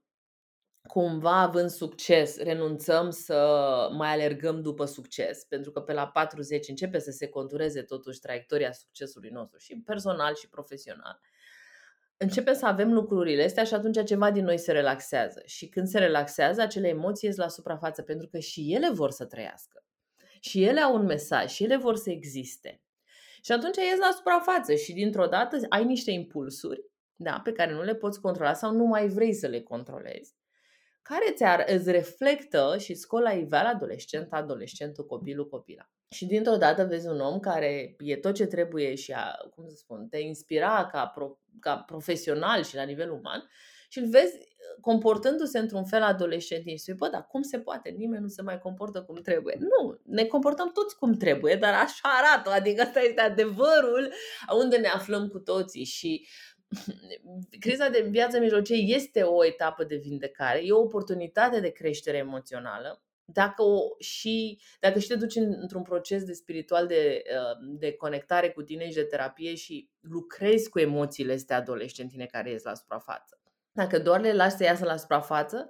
cumva având succes, renunțăm să mai alergăm după succes, pentru că pe la 40 începe să se contureze totuși traiectoria succesului nostru și personal și profesional începem să avem lucrurile astea și atunci ceva din noi se relaxează. Și când se relaxează, acele emoții ies la suprafață pentru că și ele vor să trăiască. Și ele au un mesaj și ele vor să existe. Și atunci ies la suprafață și dintr-o dată ai niște impulsuri da, pe care nu le poți controla sau nu mai vrei să le controlezi, care ți îți reflectă și scol la iveală adolescent, adolescentul, copilul, copila. Și dintr-o dată vezi un om care e tot ce trebuie și a, cum să spun, te inspira ca, pro, ca profesional și la nivel uman și îl vezi uh, comportându-se într-un fel adolescent și spui, bă, dar cum se poate? Nimeni nu se mai comportă cum trebuie. Nu, ne comportăm toți cum trebuie, dar așa arată, adică asta este adevărul unde ne aflăm cu toții și criza de viață mijlocie este o etapă de vindecare, e o oportunitate de creștere emoțională dacă, o, și, dacă și te duci într-un proces de spiritual de, uh, de conectare cu tine și de terapie și lucrezi cu emoțiile astea adolescentine care ies la suprafață. Dacă doar le lași să iasă la suprafață,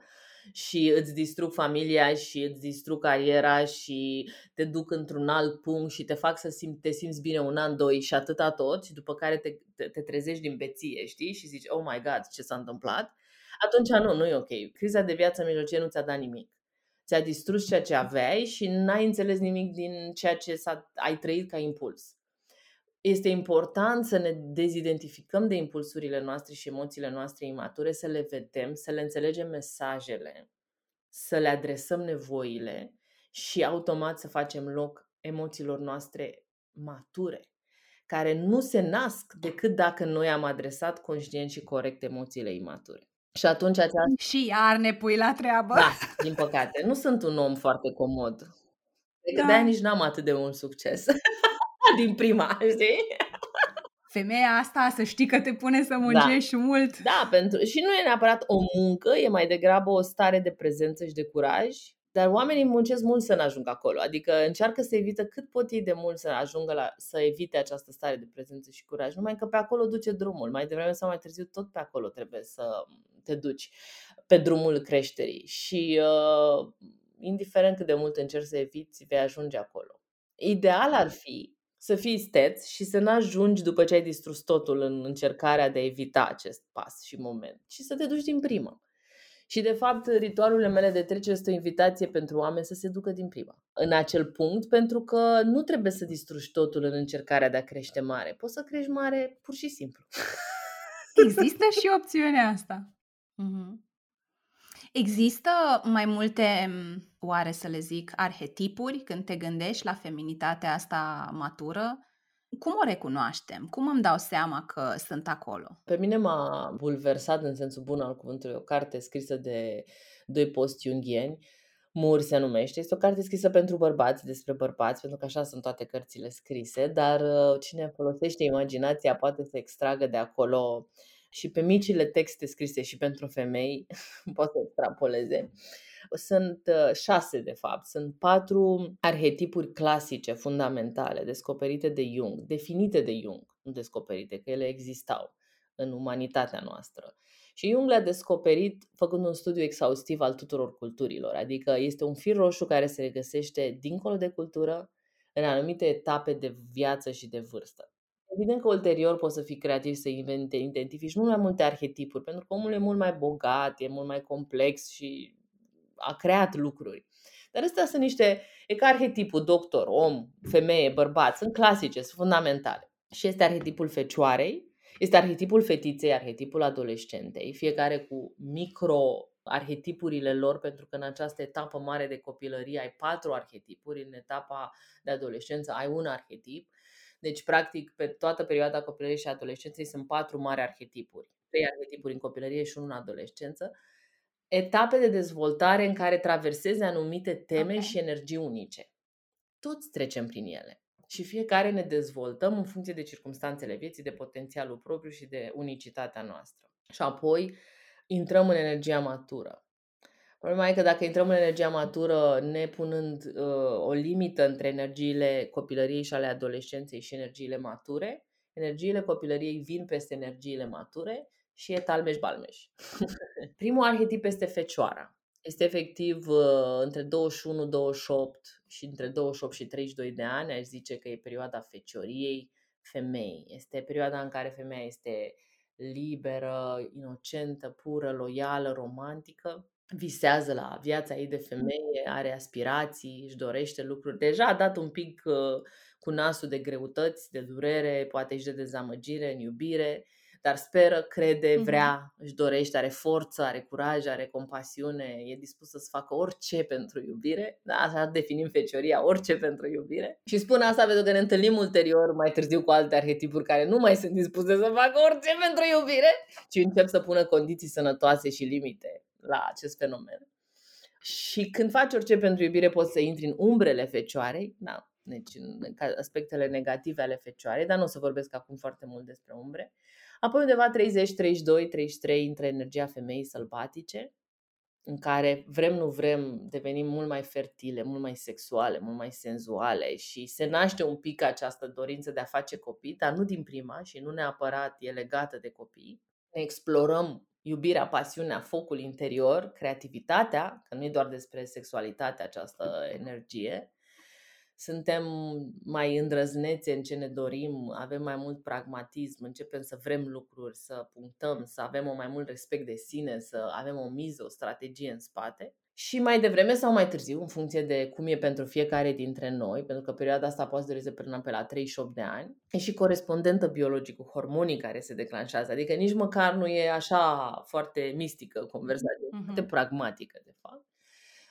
și îți distrug familia și îți distrug cariera și te duc într-un alt punct și te fac să sim- te simți bine un an, doi și atâta tot și după care te, te, te trezești din beție, știi? Și zici, oh my god, ce s-a întâmplat? Atunci nu, nu e ok. Criza de viață mijlocie nu ți-a dat nimic. Ți-a distrus ceea ce aveai și n-ai înțeles nimic din ceea ce s-a, ai trăit ca impuls este important să ne dezidentificăm de impulsurile noastre și emoțiile noastre imature, să le vedem, să le înțelegem mesajele, să le adresăm nevoile și automat să facem loc emoțiilor noastre mature, care nu se nasc decât dacă noi am adresat conștient și corect emoțiile imature. Și atunci aceasta... Și iar ne pui la treabă. Da, din păcate. Nu sunt un om foarte comod. Da. De-aia nici n-am atât de mult succes. din prima, știi? Femeia asta să știi că te pune să muncești da. mult. Da, pentru, și nu e neapărat o muncă, e mai degrabă o stare de prezență și de curaj. Dar oamenii muncesc mult să ne ajungă acolo, adică încearcă să evită cât pot ei de mult să ajungă la, să evite această stare de prezență și curaj, numai că pe acolo duce drumul, mai devreme sau mai târziu tot pe acolo trebuie să te duci pe drumul creșterii și uh, indiferent cât de mult încerci să eviți, vei ajunge acolo. Ideal ar fi să fii steț și să nu ajungi după ce ai distrus totul în încercarea de a evita acest pas și moment, și să te duci din prima. Și, de fapt, ritualurile mele de trecere este o invitație pentru oameni să se ducă din prima. În acel punct, pentru că nu trebuie să distrugi totul în încercarea de a crește mare. Poți să crești mare pur și simplu. Există și opțiunea asta. Mm-hmm. Există mai multe, oare să le zic, arhetipuri când te gândești la feminitatea asta matură? Cum o recunoaștem? Cum îmi dau seama că sunt acolo? Pe mine m-a bulversat în sensul bun al cuvântului o carte scrisă de doi post-junghieni, Mur se numește. Este o carte scrisă pentru bărbați, despre bărbați, pentru că așa sunt toate cărțile scrise, dar uh, cine folosește imaginația poate să extragă de acolo și pe micile texte scrise și pentru femei, pot să extrapoleze, sunt uh, șase de fapt, sunt patru arhetipuri clasice, fundamentale, descoperite de Jung, definite de Jung, nu descoperite, că ele existau în umanitatea noastră. Și Jung le-a descoperit făcând un studiu exhaustiv al tuturor culturilor, adică este un fir roșu care se regăsește dincolo de cultură, în anumite etape de viață și de vârstă. Evident că ulterior poți să fii creativ, să invente, identifici mult mai multe arhetipuri, pentru că omul e mult mai bogat, e mult mai complex și a creat lucruri. Dar astea sunt niște, e ca arhetipul doctor, om, femeie, bărbat, sunt clasice, sunt fundamentale. Și este arhetipul fecioarei, este arhetipul fetiței, arhetipul adolescentei, fiecare cu micro arhetipurile lor, pentru că în această etapă mare de copilărie ai patru arhetipuri, în etapa de adolescență ai un arhetip deci, practic, pe toată perioada copilăriei și adolescenței sunt patru mari arhetipuri. Trei arhetipuri în copilărie și unul în adolescență. Etape de dezvoltare în care traversezi anumite teme okay. și energii unice. Toți trecem prin ele. Și fiecare ne dezvoltăm în funcție de circumstanțele vieții, de potențialul propriu și de unicitatea noastră. Și apoi intrăm în energia matură. Problema e că dacă intrăm în energia matură nepunând uh, o limită între energiile copilăriei și ale adolescenței și energiile mature, energiile copilăriei vin peste energiile mature și e talmeș balmeș. Primul arhetip este fecioara. Este efectiv uh, între 21-28 și între 28 și 32 de ani, aș zice că e perioada fecioriei femei. Este perioada în care femeia este liberă, inocentă, pură, loială, romantică visează la viața ei de femeie, are aspirații, își dorește lucruri. Deja a dat un pic uh, cu nasul de greutăți, de durere, poate și de dezamăgire în iubire, dar speră, crede, vrea, își dorește, are forță, are curaj, are compasiune, e dispusă să facă orice pentru iubire. Da, așa definim fecioria, orice pentru iubire. Și spun asta pentru că ne întâlnim ulterior, mai târziu, cu alte arhetipuri care nu mai sunt dispuse să facă orice pentru iubire, ci încep să pună condiții sănătoase și limite la acest fenomen. Și când faci orice pentru iubire, poți să intri în umbrele fecioarei, da, deci în aspectele negative ale fecioarei, dar nu o să vorbesc acum foarte mult despre umbre. Apoi undeva 30, 32, 33 intră energia femeii sălbatice, în care vrem, nu vrem, devenim mult mai fertile, mult mai sexuale, mult mai senzuale și se naște un pic această dorință de a face copii, dar nu din prima și nu neapărat e legată de copii. Ne explorăm iubirea, pasiunea, focul interior, creativitatea, că nu e doar despre sexualitate această energie, suntem mai îndrăzneți în ce ne dorim, avem mai mult pragmatism, începem să vrem lucruri, să punctăm, să avem o mai mult respect de sine, să avem o miză, o strategie în spate. Și mai devreme sau mai târziu, în funcție de cum e pentru fiecare dintre noi, pentru că perioada asta poate să dureze până pe la 38 de ani, e și corespondentă biologic cu hormonii care se declanșează. Adică nici măcar nu e așa foarte mistică conversația, mm-hmm. foarte pragmatică, de fapt.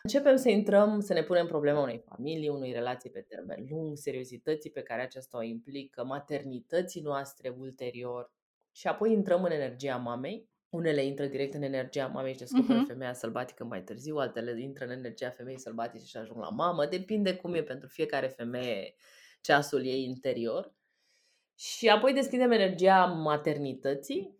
Începem să intrăm, să ne punem problema unei familii, unei relații pe termen lung, seriozității pe care aceasta o implică, maternității noastre ulterior și apoi intrăm în energia mamei. Unele intră direct în energia mamei și descoperă uh-huh. femeia sălbatică mai târziu, altele intră în energia femeii sălbatice și ajung la mamă. Depinde cum e pentru fiecare femeie ceasul ei interior. Și apoi deschidem energia maternității,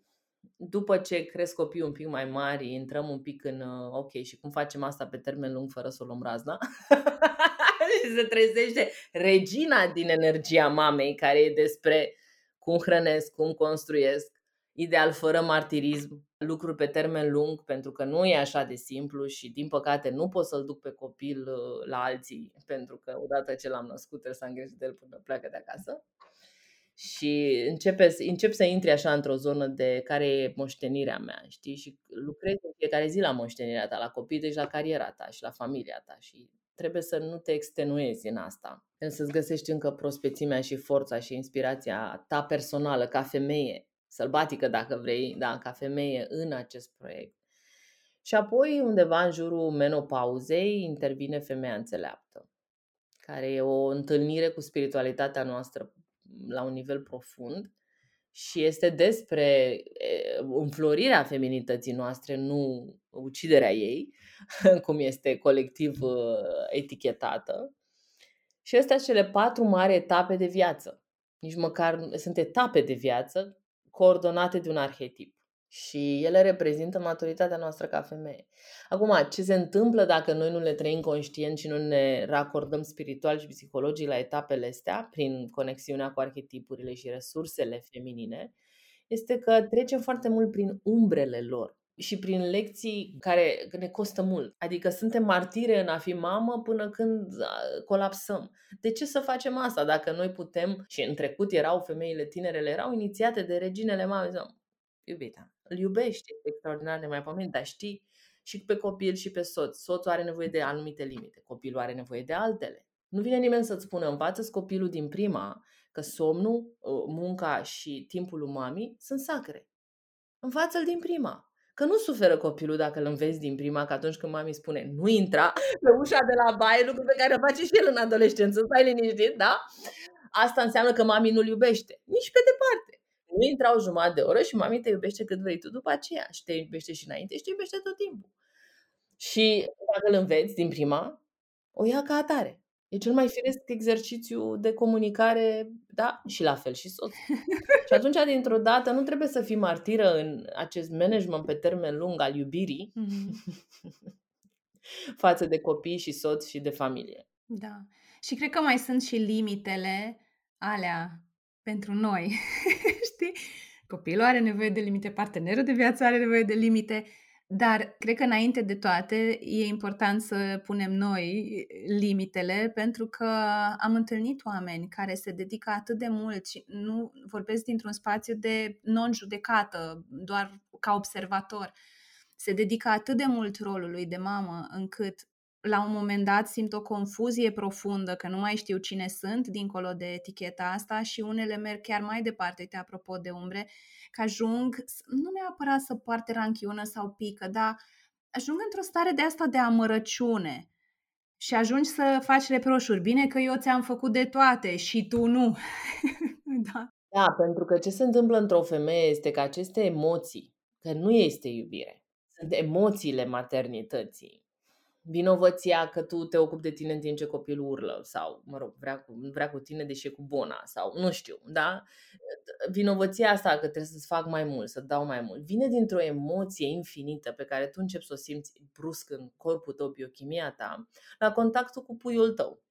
după ce cresc copiii un pic mai mari, intrăm un pic în uh, ok, și cum facem asta pe termen lung fără să o luăm razna? și se trezește regina din energia mamei, care e despre cum hrănesc, cum construiesc, ideal fără martirism, lucruri pe termen lung, pentru că nu e așa de simplu și, din păcate, nu pot să-l duc pe copil uh, la alții, pentru că odată ce l-am născut trebuie să am grijă de el până pleacă de acasă și începe, încep să intri așa într-o zonă de care e moștenirea mea, știi? Și lucrezi în fiecare zi la moștenirea ta, la copii, deci la cariera ta și la familia ta și trebuie să nu te extenuezi în asta. Trebuie să-ți găsești încă prospețimea și forța și inspirația ta personală ca femeie, sălbatică dacă vrei, da, ca femeie în acest proiect. Și apoi, undeva în jurul menopauzei, intervine femeia înțeleaptă, care e o întâlnire cu spiritualitatea noastră la un nivel profund și este despre înflorirea feminității noastre, nu uciderea ei, cum este colectiv uh, etichetată. Și astea sunt cele patru mari etape de viață. Nici măcar sunt etape de viață coordonate de un arhetip și ele reprezintă maturitatea noastră ca femeie. Acum, ce se întâmplă dacă noi nu le trăim conștient și nu ne racordăm spiritual și psihologic la etapele astea, prin conexiunea cu arhetipurile și resursele feminine, este că trecem foarte mult prin umbrele lor și prin lecții care ne costă mult. Adică suntem martire în a fi mamă până când colapsăm. De ce să facem asta dacă noi putem, și în trecut erau femeile tinerele, erau inițiate de reginele mame, iubita, îl iubești, este extraordinar de mai pomenit, dar știi și pe copil și pe soț. Soțul are nevoie de anumite limite, copilul are nevoie de altele. Nu vine nimeni să-ți spună, învață copilul din prima că somnul, ă, munca și timpul lui mami sunt sacre. Învață-l din prima. Că nu suferă copilul dacă îl înveți din prima, că atunci când mami spune nu intra pe ușa de la baie, lucru pe care o face și el în adolescență, stai liniștit, da? Asta înseamnă că mami nu-l iubește. Nici pe departe nu intrau jumătate de oră și mami te iubește cât vrei tu după aceea și te iubește și înainte și te iubește tot timpul. Și dacă îl înveți din prima, o ia ca atare. E cel mai firesc exercițiu de comunicare, da, și la fel și soț. și atunci, dintr-o dată, nu trebuie să fii martiră în acest management pe termen lung al iubirii mm-hmm. față de copii și soț și de familie. Da. Și cred că mai sunt și limitele alea pentru noi. Știi? Copilul are nevoie de limite, partenerul de viață are nevoie de limite, dar cred că înainte de toate e important să punem noi limitele pentru că am întâlnit oameni care se dedică atât de mult și nu vorbesc dintr-un spațiu de non-judecată, doar ca observator. Se dedică atât de mult rolului de mamă încât la un moment dat simt o confuzie profundă, că nu mai știu cine sunt dincolo de eticheta asta și unele merg chiar mai departe, uite, apropo de umbre, că ajung, nu neapărat să poarte ranchiună sau pică, dar ajung într-o stare de asta de amărăciune și ajungi să faci reproșuri. Bine că eu ți-am făcut de toate și tu nu. da. Da, pentru că ce se întâmplă într-o femeie este că aceste emoții, că nu este iubire, sunt emoțiile maternității, vinovăția că tu te ocupi de tine în timp ce copilul urlă sau, mă rog, vrea cu, vrea cu tine deși e cu bona sau nu știu, da? Vinovăția asta că trebuie să-ți fac mai mult, să dau mai mult, vine dintr-o emoție infinită pe care tu începi să o simți brusc în corpul tău, biochimia ta, la contactul cu puiul tău,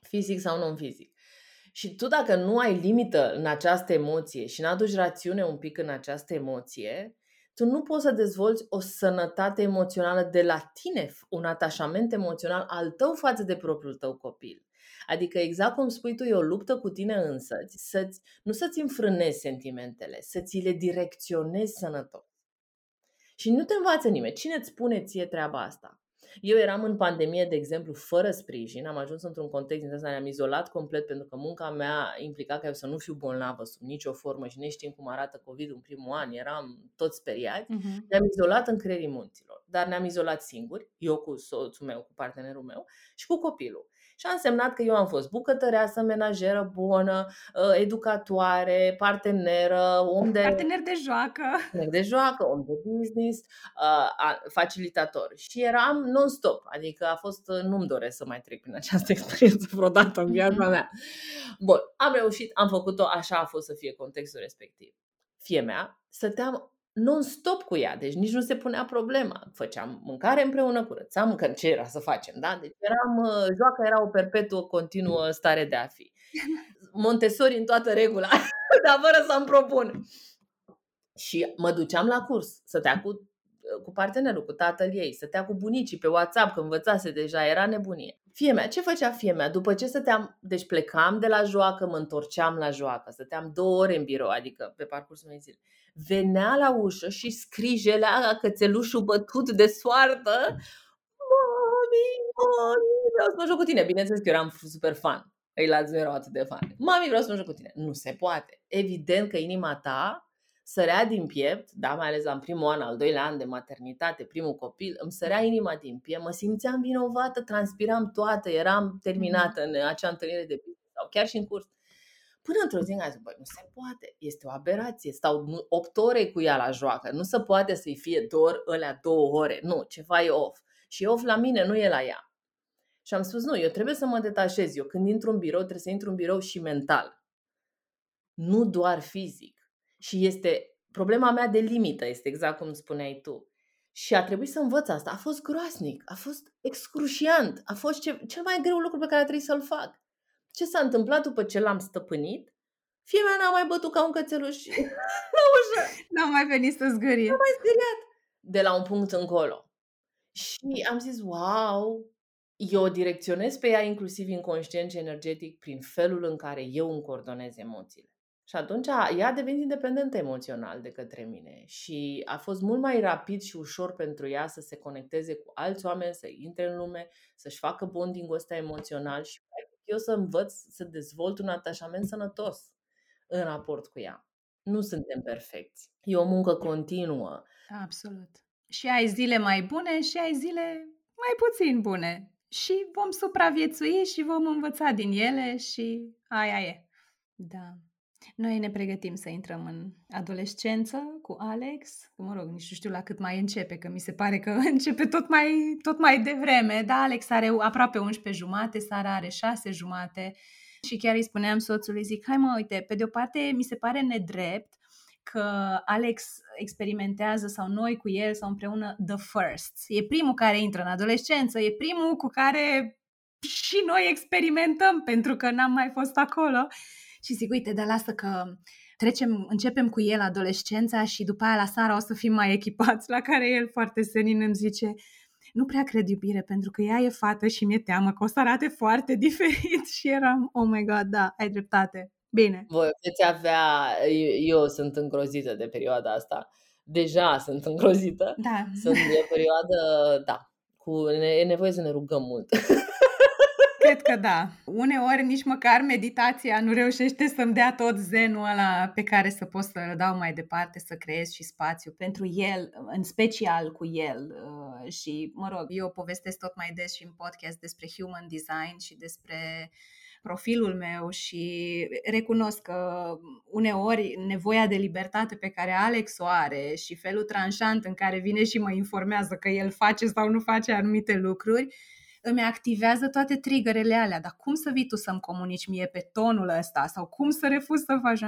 fizic sau non-fizic. Și tu dacă nu ai limită în această emoție și nu aduci rațiune un pic în această emoție, tu nu poți să dezvolți o sănătate emoțională de la tine, un atașament emoțional al tău față de propriul tău copil. Adică exact cum spui tu, e o luptă cu tine însăți, să nu să-ți înfrânezi sentimentele, să ți le direcționezi sănătos. Și nu te învață nimeni. Cine îți spune ție treaba asta? Eu eram în pandemie, de exemplu, fără sprijin, am ajuns într-un context din ăsta, ne-am izolat complet pentru că munca mea implica ca eu să nu fiu bolnavă sub nicio formă și ne știm cum arată COVID în primul an, eram toți speriați. Uh-huh. Ne-am izolat în creierii munților, dar ne-am izolat singuri, eu cu soțul meu, cu partenerul meu și cu copilul. Și a însemnat că eu am fost bucătăreasă, menajeră bună, ă, educatoare, parteneră, om de... Partener de joacă. Partener de joacă, om de business, ă, facilitator. Și eram non-stop, adică a fost, nu-mi doresc să mai trec prin această experiență vreodată în viața mea. Bun, am reușit, am făcut-o, așa a fost să fie contextul respectiv. Fie mea, stăteam non-stop cu ea, deci nici nu se punea problema. Făceam mâncare împreună, curățam, că ce era să facem, da? Deci eram, uh, joaca era o perpetuă, continuă stare de a fi. Montessori în toată regula, dar fără să-mi propun. Și mă duceam la curs, stătea cu, uh, cu partenerul, cu tatăl ei, stătea cu bunicii pe WhatsApp, că învățase deja, era nebunie. Fie mea, ce făcea fie mea? După ce stăteam, deci plecam de la joacă, mă întorceam la joacă, stăteam două ore în birou, adică pe parcursul unei zile venea la ușă și scrijelea cățelușul bătut de soartă. Mami, mami, vreau să mă joc cu tine. Bineînțeles că eu eram super fan. Ei la nu erau atât de fan. Mami, vreau să mă joc cu tine. Nu se poate. Evident că inima ta sărea din piept, da, mai ales în primul an, al doilea an de maternitate, primul copil, îmi sărea inima din piept, mă simțeam vinovată, transpiram toată, eram terminată în acea întâlnire de business sau chiar și în curs. Până într-o zi am zis, băi, nu se poate, este o aberație, stau 8 ore cu ea la joacă, nu se poate să-i fie doar alea două ore, nu, ceva e off. Și e off la mine, nu e la ea. Și am spus, nu, eu trebuie să mă detașez. Eu când intru în birou, trebuie să intru în birou și mental. Nu doar fizic. Și este problema mea de limită, este exact cum spuneai tu. Și a trebuit să învăț asta. A fost groasnic, a fost excruciant, a fost ce, cel mai greu lucru pe care a trebuit să-l fac. Ce s-a întâmplat după ce l-am stăpânit? Fie mea n-a mai bătut ca un cățeluș la ușă. N-a mai venit să zgârie. N-a mai zgâriat. De la un punct încolo. Și am zis, wow, eu direcționez pe ea inclusiv inconștient și energetic prin felul în care eu îmi coordonez emoțiile. Și atunci ea a devenit independentă emoțional de către mine și a fost mult mai rapid și ușor pentru ea să se conecteze cu alți oameni, să intre în lume, să-și facă bonding-ul ăsta emoțional și eu să învăț să dezvolt un atașament sănătos în raport cu ea. Nu suntem perfecți. E o muncă continuă. Absolut. Și ai zile mai bune și ai zile mai puțin bune. Și vom supraviețui și vom învăța din ele și aia e. Da. Noi ne pregătim să intrăm în adolescență cu Alex. Mă rog, nici nu știu la cât mai începe, că mi se pare că începe tot mai, tot mai devreme. Da, Alex are aproape 11 jumate, Sara are 6 jumate. Și chiar îi spuneam soțului, zic, hai mă, uite, pe de o parte mi se pare nedrept că Alex experimentează sau noi cu el sau împreună the first. E primul care intră în adolescență, e primul cu care și noi experimentăm pentru că n-am mai fost acolo și zic, uite, dar lasă că trecem, începem cu el adolescența și după aia la Sara o să fim mai echipați, la care el foarte senin îmi zice, nu prea cred iubire, pentru că ea e fată și mi-e teamă că o să arate foarte diferit și eram, oh my god, da, ai dreptate, bine. Voi veți avea, eu, eu sunt îngrozită de perioada asta, deja sunt îngrozită, da. sunt de perioadă, da, cu, e nevoie să ne rugăm mult. Cred că da. Uneori nici măcar meditația nu reușește să-mi dea tot zenul ăla pe care să pot să-l dau mai departe, să creez și spațiu pentru el, în special cu el. Uh, și, mă rog, eu povestesc tot mai des și în podcast despre human design și despre profilul meu și recunosc că uneori nevoia de libertate pe care Alex o are și felul tranșant în care vine și mă informează că el face sau nu face anumite lucruri, îmi activează toate triggerele alea. Dar cum să vii tu să-mi comunici mie pe tonul ăsta? Sau cum să refuz să faci?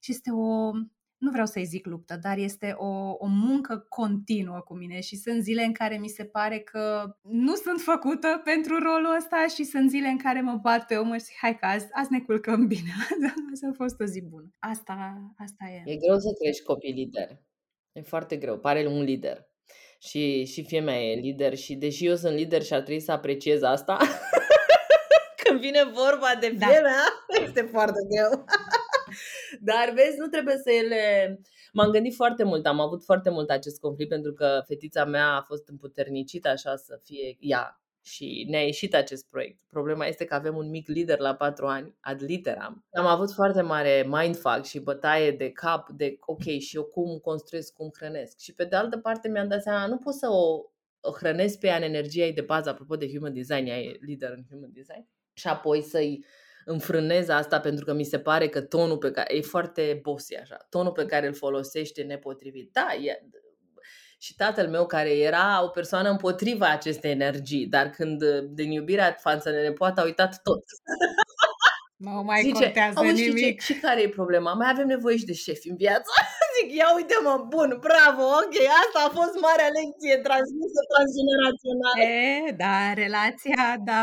Și este o, nu vreau să-i zic luptă, dar este o, o muncă continuă cu mine și sunt zile în care mi se pare că nu sunt făcută pentru rolul ăsta și sunt zile în care mă bat pe omăr și zic, hai că azi, azi ne culcăm bine. Asta a fost o zi bună. Asta, asta e. E greu să crești copii lideri. E foarte greu. Pare un lider. Și, și fie mea e lider și deși eu sunt lider și ar trebui să apreciez asta, când vine vorba de Da. fie mea, este foarte greu. Dar vezi, nu trebuie să ele... M-am gândit foarte mult, am avut foarte mult acest conflict pentru că fetița mea a fost împuternicită așa să fie ea și ne-a ieșit acest proiect. Problema este că avem un mic lider la patru ani, ad literam. Am avut foarte mare mindfuck și bătaie de cap de ok, și eu cum construiesc, cum hrănesc. Și pe de altă parte mi-am dat seama, nu pot să o, o hrănesc pe ea în energia ei de bază, apropo de human design, ea e lider în human design, și apoi să-i înfrânez asta pentru că mi se pare că tonul pe care e foarte bossy așa, tonul pe care îl folosește nepotrivit. Da, e, și tatăl meu care era o persoană împotriva acestei energii, dar când din iubirea față de nepoată a uitat tot. Nu mai Zice, contează "Auzi, știi nimic. Ce, și care e problema? Mai avem nevoie și de șefi în viață. Zic, ia uite mă, bun, bravo, ok, asta a fost marea lecție transmisă transgenerațional. E, da, relația, da,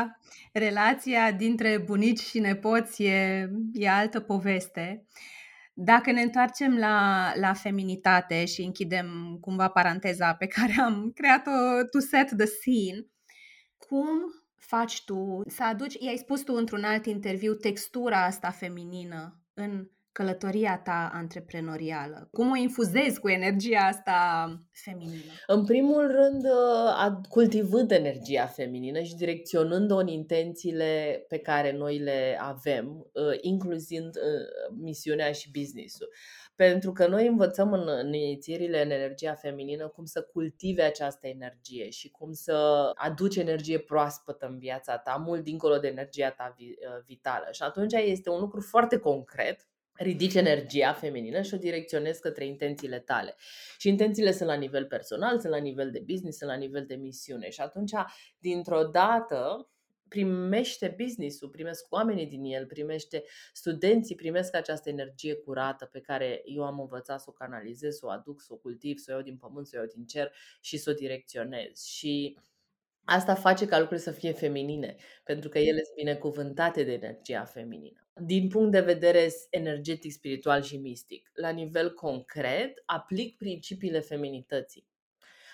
relația dintre bunici și nepoți e, e altă poveste. Dacă ne întoarcem la, la feminitate și închidem cumva paranteza pe care am creat-o to set the scene, cum faci tu să aduci, i-ai spus tu într-un alt interviu, textura asta feminină în călătoria ta antreprenorială? Cum o infuzezi cu energia asta feminină? În primul rând, uh, ad- cultivând energia feminină și direcționând-o în intențiile pe care noi le avem, uh, inclusiv uh, misiunea și business-ul. Pentru că noi învățăm în, în inițierile în energia feminină cum să cultive această energie și cum să aduci energie proaspătă în viața ta, mult dincolo de energia ta vi- uh, vitală. Și atunci este un lucru foarte concret ridici energia feminină și o direcționezi către intențiile tale. Și intențiile sunt la nivel personal, sunt la nivel de business, sunt la nivel de misiune. Și atunci, dintr-o dată, primește business-ul, primesc oamenii din el, primește studenții, primesc această energie curată pe care eu am învățat să o canalizez, să o aduc, să o cultiv, să o iau din pământ, să o iau din cer și să o direcționez. Și Asta face ca lucrurile să fie feminine, pentru că ele sunt binecuvântate de energia feminină. Din punct de vedere energetic, spiritual și mistic, la nivel concret, aplic principiile feminității.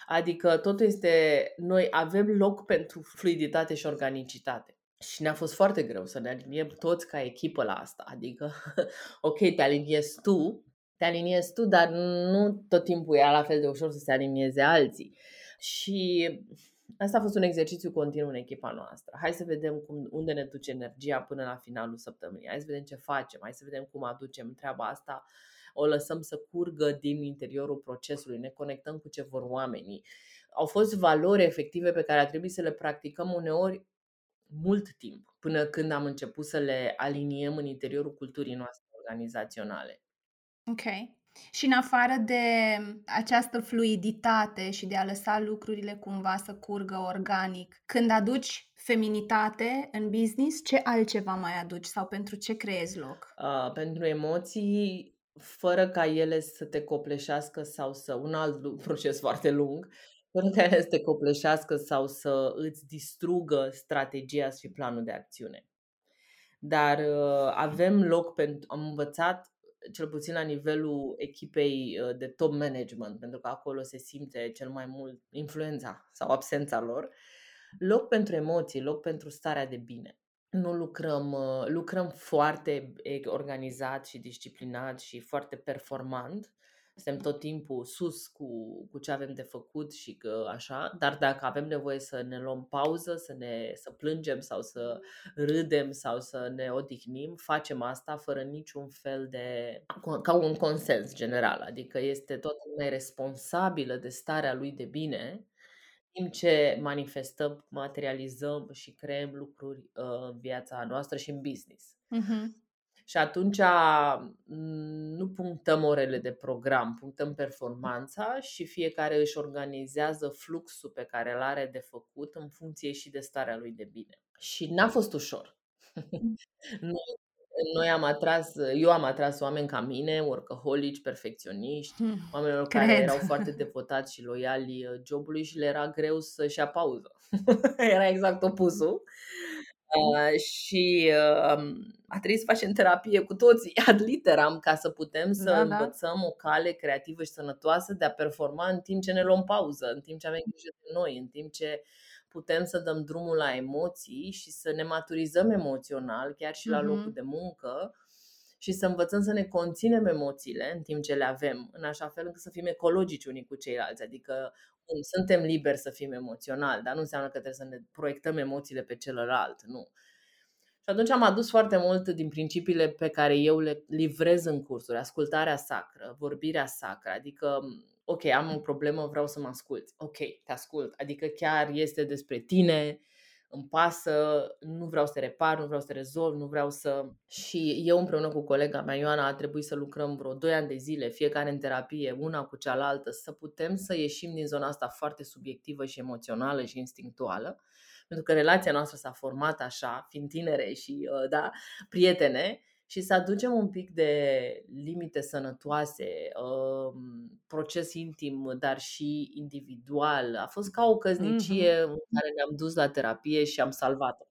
Adică totul este, noi avem loc pentru fluiditate și organicitate. Și ne-a fost foarte greu să ne aliniem toți ca echipă la asta. Adică, ok, te aliniezi tu, te aliniezi tu, dar nu tot timpul e la fel de ușor să se alinieze alții. Și Asta a fost un exercițiu continuu în echipa noastră. Hai să vedem cum, unde ne duce energia până la finalul săptămânii. Hai să vedem ce facem. Hai să vedem cum aducem treaba asta. O lăsăm să curgă din interiorul procesului. Ne conectăm cu ce vor oamenii. Au fost valori efective pe care a trebuit să le practicăm uneori mult timp, până când am început să le aliniem în interiorul culturii noastre organizaționale. Ok. Și în afară de această fluiditate și de a lăsa lucrurile cumva să curgă organic, când aduci feminitate în business, ce altceva mai aduci sau pentru ce creezi loc? Uh, pentru emoții, fără ca ele să te copleșească sau să... Un alt lu- proces foarte lung, fără ca ele să te copleșească sau să îți distrugă strategia și planul de acțiune. Dar uh, avem loc pentru... Am învățat cel puțin la nivelul echipei uh, de top management, pentru că acolo se simte cel mai mult influența sau absența lor, loc pentru emoții, loc pentru starea de bine. Nu lucrăm, uh, lucrăm foarte e- organizat și disciplinat și foarte performant. Suntem tot timpul sus cu, cu ce avem de făcut și că așa, dar dacă avem nevoie să ne luăm pauză, să ne să plângem sau să râdem sau să ne odihnim, facem asta fără niciun fel de ca un consens general, adică este toată lumea responsabilă de starea lui de bine, timp ce manifestăm, materializăm și creăm lucruri uh, în viața noastră și în business. Mhm. Și atunci m, nu punctăm orele de program, punctăm performanța și fiecare își organizează fluxul pe care îl are de făcut în funcție și de starea lui de bine. Și n-a fost ușor. Noi, noi am atras, eu am atras oameni ca mine, workaholici, perfecționiști, Hmm, oamenilor care Cred. erau foarte devotați și loiali uh, jobului și le era greu să-și ia pauză. era exact opusul. Uh, și uh, a trebuit să facem terapie cu toții ad literam ca să putem să Da, da. învățăm o cale creativă și sănătoasă de a performa în timp ce ne luăm pauză, în timp ce avem grijă de noi, în timp ce putem să dăm drumul la emoții și să ne maturizăm emoțional, chiar și la Mhm. locul de muncă și să învățăm să ne conținem emoțiile în timp ce le avem, în așa fel încât să fim ecologici unii cu ceilalți. Adică bun, suntem liberi să fim emoționali, dar nu înseamnă că trebuie să ne proiectăm emoțiile pe celălalt, nu. Și atunci am adus foarte mult din principiile pe care eu le livrez în cursuri, ascultarea sacră, vorbirea sacră, adică ok, am o problemă, vreau să mă asculți. Ok, te ascult. Adică chiar este despre tine, îmi pasă, nu vreau să te repar, nu vreau să te rezolv, nu vreau să... Și eu împreună cu colega mea, Ioana, a trebuit să lucrăm vreo 2 ani de zile, fiecare în terapie, una cu cealaltă, să putem să ieșim din zona asta foarte subiectivă și emoțională și instinctuală. Pentru că relația noastră s-a format așa, fiind tinere și, uh, da, prietene, și să aducem un pic de limite sănătoase, um, proces intim, dar și individual. A fost ca o căsnicie în care ne-am dus la terapie și am salvat-o.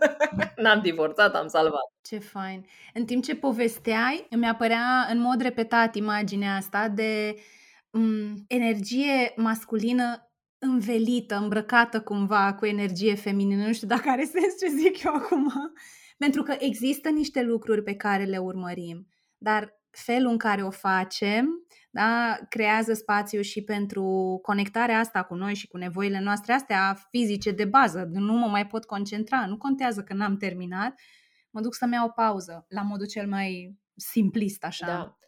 N-am divorțat, am salvat. Ce fain. În timp ce povesteai, îmi apărea în mod repetat imaginea asta de um, energie masculină învelită, îmbrăcată cumva cu energie feminină. Nu știu dacă are sens ce zic eu acum. Pentru că există niște lucruri pe care le urmărim, dar felul în care o facem da, creează spațiu și pentru conectarea asta cu noi și cu nevoile noastre astea fizice de bază. Nu mă mai pot concentra, nu contează că n-am terminat, mă duc să-mi iau o pauză, la modul cel mai simplist, așa. Da.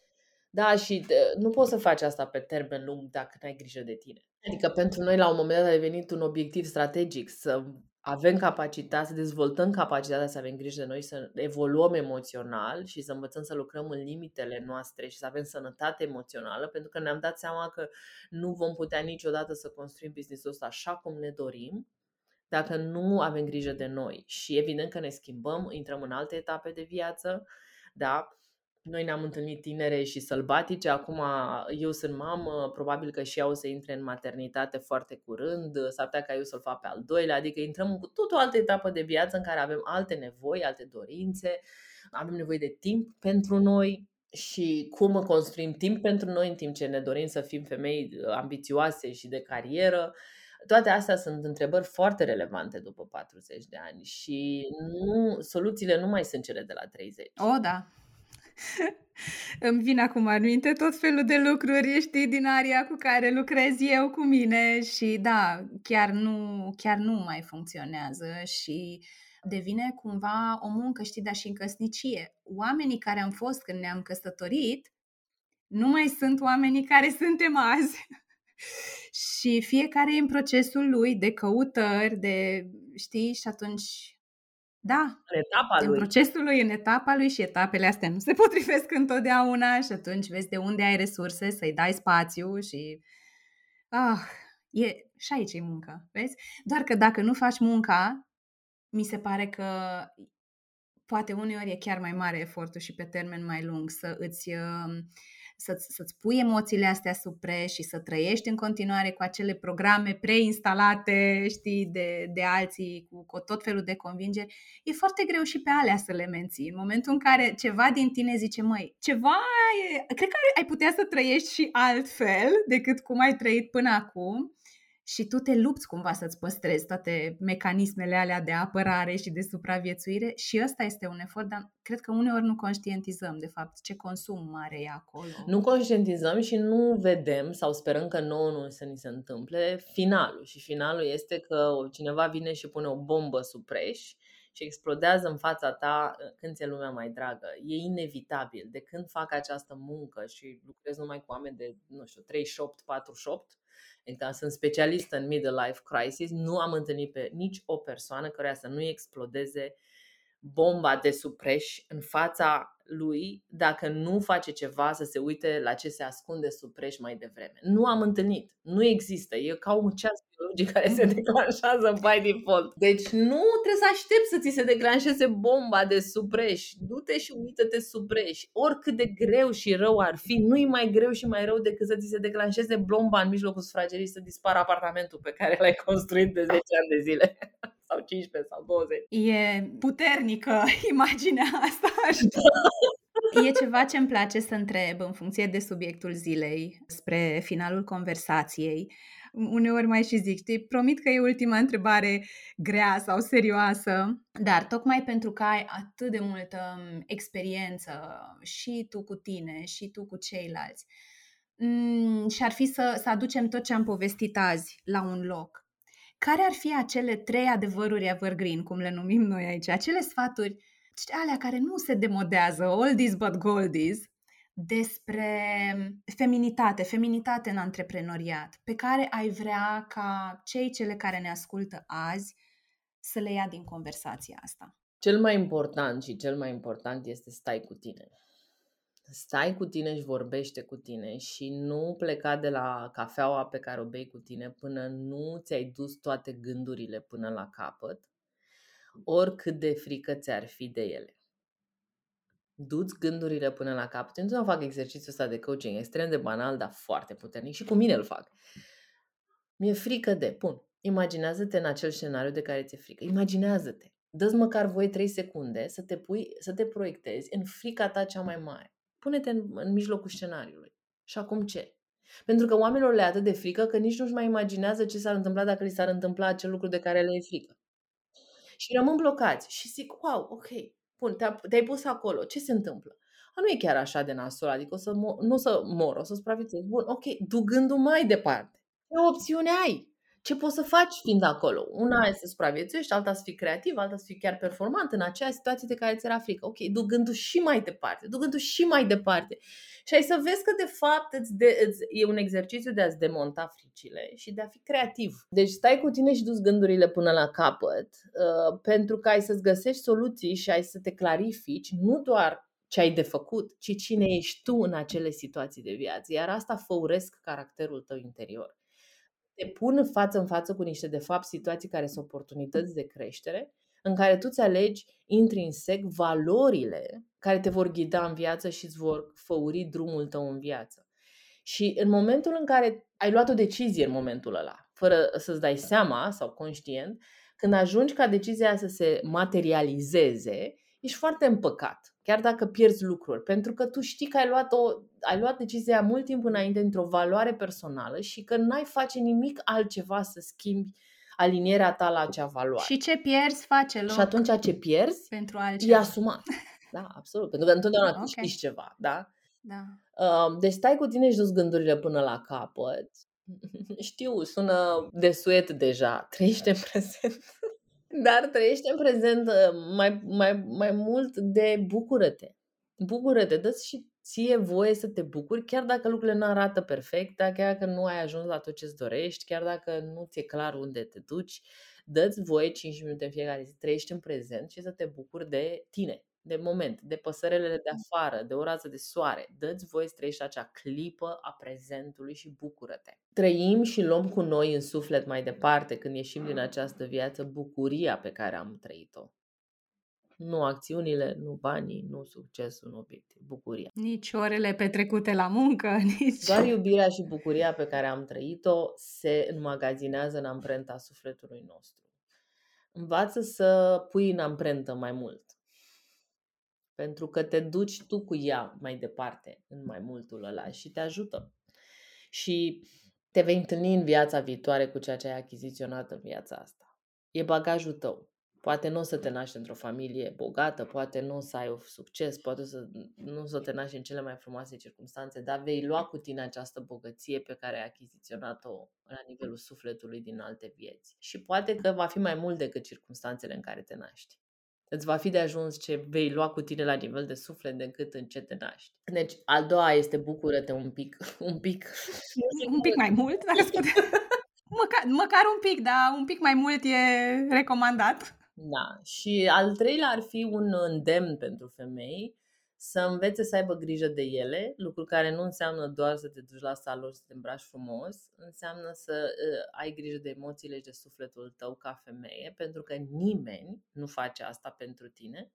Da, și nu poți să faci asta pe termen lung dacă n-ai grijă de tine. Adică pentru noi la un moment dat a devenit un obiectiv strategic să avem capacitatea, să dezvoltăm capacitatea să avem grijă de noi, să evoluăm emoțional și să învățăm să lucrăm în limitele noastre și să avem sănătate emoțională, pentru că ne-am dat seama că nu vom putea niciodată să construim business-ul ăsta așa cum ne dorim dacă nu avem grijă de noi. Și evident că ne schimbăm, intrăm în alte etape de viață, da? Noi ne-am întâlnit tinere și sălbatice, acum eu sunt mamă, probabil că și ea o să intre în maternitate foarte curând, s-ar putea ca eu să-l fac pe al doilea, adică intrăm cu tot o altă etapă de viață în care avem alte nevoi, alte dorințe, avem nevoie de timp pentru noi și cum construim timp pentru noi în timp ce ne dorim să fim femei ambițioase și de carieră. Toate astea sunt întrebări foarte relevante după 40 de ani și nu, soluțiile nu mai sunt cele de la 30. O, da. Îmi vin acum în minte tot felul de lucruri, știi, din aria cu care lucrez eu cu mine și da, chiar nu, chiar nu mai funcționează și devine cumva o muncă, știi, dar și în căsnicie. Oamenii care am fost când ne-am căsătorit nu mai sunt oamenii care suntem azi. și fiecare e în procesul lui de căutări, de, știi, și atunci da, în etapa în lui. procesul lui, în etapa lui și etapele astea nu se potrivesc întotdeauna și atunci vezi de unde ai resurse să-i dai spațiu și ah, e, și aici e muncă, vezi? Doar că dacă nu faci munca, mi se pare că poate uneori e chiar mai mare efortul și pe termen mai lung să îți să-ți, să-ți pui emoțiile astea sub preș și să trăiești în continuare cu acele programe preinstalate, știi, de, de alții, cu, cu tot felul de convingeri, e foarte greu și pe alea să le menții. În momentul în care ceva din tine zice, măi, ceva e... Cred că ai putea să trăiești și altfel decât cum ai trăit până acum și tu te lupți cumva să-ți păstrezi toate mecanismele alea de apărare și de supraviețuire și ăsta este un efort, dar cred că uneori nu conștientizăm de fapt ce consum mare e acolo. Nu conștientizăm și nu vedem sau sperăm că nouă nu să ni se întâmple finalul și finalul este că cineva vine și pune o bombă sub preș și explodează în fața ta când ți-e lumea mai dragă. E inevitabil. De când fac această muncă și lucrez numai cu oameni de, nu știu, 38, 48, Adică sunt specialistă în middle life crisis, nu am întâlnit pe nici o persoană care să nu explodeze bomba de supreș în fața lui dacă nu face ceva să se uite la ce se ascunde sub preș mai devreme. Nu am întâlnit. Nu există. E ca un ceas biologic care se declanșează by default. Deci nu trebuie să aștepți să ți se declanșeze bomba de supreș. Du-te și uită-te supreș. Oricât de greu și rău ar fi, nu-i mai greu și mai rău decât să ți se declanșeze bomba în mijlocul sufragerii să dispară apartamentul pe care l-ai construit de 10 ani de zile. sau 15 sau 20. E puternică imaginea asta. E ceva ce îmi place să întreb în funcție de subiectul zilei spre finalul conversației. Uneori mai și zic, știi, promit că e ultima întrebare grea sau serioasă, dar tocmai pentru că ai atât de multă experiență și tu cu tine și tu cu ceilalți, mm, și ar fi să, să aducem tot ce am povestit azi la un loc. Care ar fi acele trei adevăruri evergreen, cum le numim noi aici, acele sfaturi alea care nu se demodează, oldies but goldies, despre feminitate, feminitate în antreprenoriat, pe care ai vrea ca cei cele care ne ascultă azi să le ia din conversația asta? Cel mai important și cel mai important este stai cu tine. Stai cu tine și vorbește cu tine și nu pleca de la cafeaua pe care o bei cu tine până nu ți-ai dus toate gândurile până la capăt, oricât de frică ți-ar fi de ele du-ți gândurile până la capăt. Eu nu fac exercițiul ăsta de coaching extrem de banal, dar foarte puternic și cu mine îl fac. Mi-e frică de, pun, imaginează-te în acel scenariu de care ți-e frică. Imaginează-te. Dă-ți măcar voi 3 secunde să te, pui, să te proiectezi în frica ta cea mai mare. Pune-te în, în mijlocul scenariului. Și acum ce? Pentru că oamenilor le atât de frică că nici nu-și mai imaginează ce s-ar întâmpla dacă li s-ar întâmpla acel lucru de care le e frică. Și rămân blocați și zic, wow, ok, Bun, te-ai pus acolo. Ce se întâmplă? A, nu e chiar așa de nasol, adică o să mo- nu o să mor, o să supraviețuiesc. Bun, ok, du gândul mai departe. Ce opțiune ai? Ce poți să faci fiind acolo? Una e să supraviețuiești, alta să fii creativ, alta să fii chiar performant în acea situație de care ți era frică. Ok, du gândul și mai departe, du gândul și mai departe. Și ai să vezi că de fapt îți de, îți, e un exercițiu de a-ți demonta fricile și de a fi creativ. Deci stai cu tine și du gândurile până la capăt uh, pentru că ai să-ți găsești soluții și ai să te clarifici nu doar ce ai de făcut, ci cine ești tu în acele situații de viață. Iar asta făuresc caracterul tău interior te pun față în față cu niște, de fapt, situații care sunt oportunități de creștere, în care tu îți alegi intrinsec valorile care te vor ghida în viață și îți vor făuri drumul tău în viață. Și în momentul în care ai luat o decizie în momentul ăla, fără să-ți dai seama sau conștient, când ajungi ca decizia să se materializeze, ești foarte împăcat, chiar dacă pierzi lucruri, pentru că tu știi că ai luat, o, ai luat decizia mult timp înainte într-o valoare personală și că n-ai face nimic altceva să schimbi alinierea ta la acea valoare. Și ce pierzi face loc Și atunci ce pierzi pentru altceva. e asumat. Da, absolut. Pentru că întotdeauna okay. știi ceva, da? Da. deci stai cu tine și dus gândurile până la capăt. Știu, sună de suet deja. Trăiește în prezent. Dar trăiește în prezent uh, mai, mai, mai mult de bucură-te. Bucură-te, dă și ție voie să te bucuri, chiar dacă lucrurile nu arată perfect, chiar dacă nu ai ajuns la tot ce-ți dorești, chiar dacă nu ți-e clar unde te duci, dă-ți voie 5 minute în fiecare zi, trăiești în prezent și să te bucuri de tine, de moment, de păsărelele de afară, de o rază de soare. Dă-ți voie să trăiești acea clipă a prezentului și bucură-te. Trăim și luăm cu noi în suflet mai departe, când ieșim din această viață, bucuria pe care am trăit-o. Nu acțiunile, nu banii, nu succesul, nu obiectiv, bucuria. Nici orele petrecute la muncă, nici... Doar iubirea și bucuria pe care am trăit-o se înmagazinează în amprenta sufletului nostru. Învață să pui în amprentă mai mult pentru că te duci tu cu ea mai departe în mai multul ăla și te ajută. Și te vei întâlni în viața viitoare cu ceea ce ai achiziționat în viața asta. E bagajul tău. Poate nu o să te naști într-o familie bogată, poate nu o să ai succes, poate să, nu o să te naști în cele mai frumoase circunstanțe, dar vei lua cu tine această bogăție pe care ai achiziționat-o la nivelul sufletului din alte vieți. Și poate că va fi mai mult decât circunstanțele în care te naști îți va fi de ajuns ce vei lua cu tine la nivel de suflet decât în ce te naști. Deci, al doua este bucură-te un pic, un pic. un pic mai mult, dacă spune. Măcar, măcar un pic, dar un pic mai mult e recomandat. Da. Și al treilea ar fi un îndemn pentru femei să învețe să aibă grijă de ele, lucru care nu înseamnă doar să te duci la salon să te îmbraci frumos, înseamnă să uh, ai grijă de emoțiile și de sufletul tău ca femeie, pentru că nimeni nu face asta pentru tine,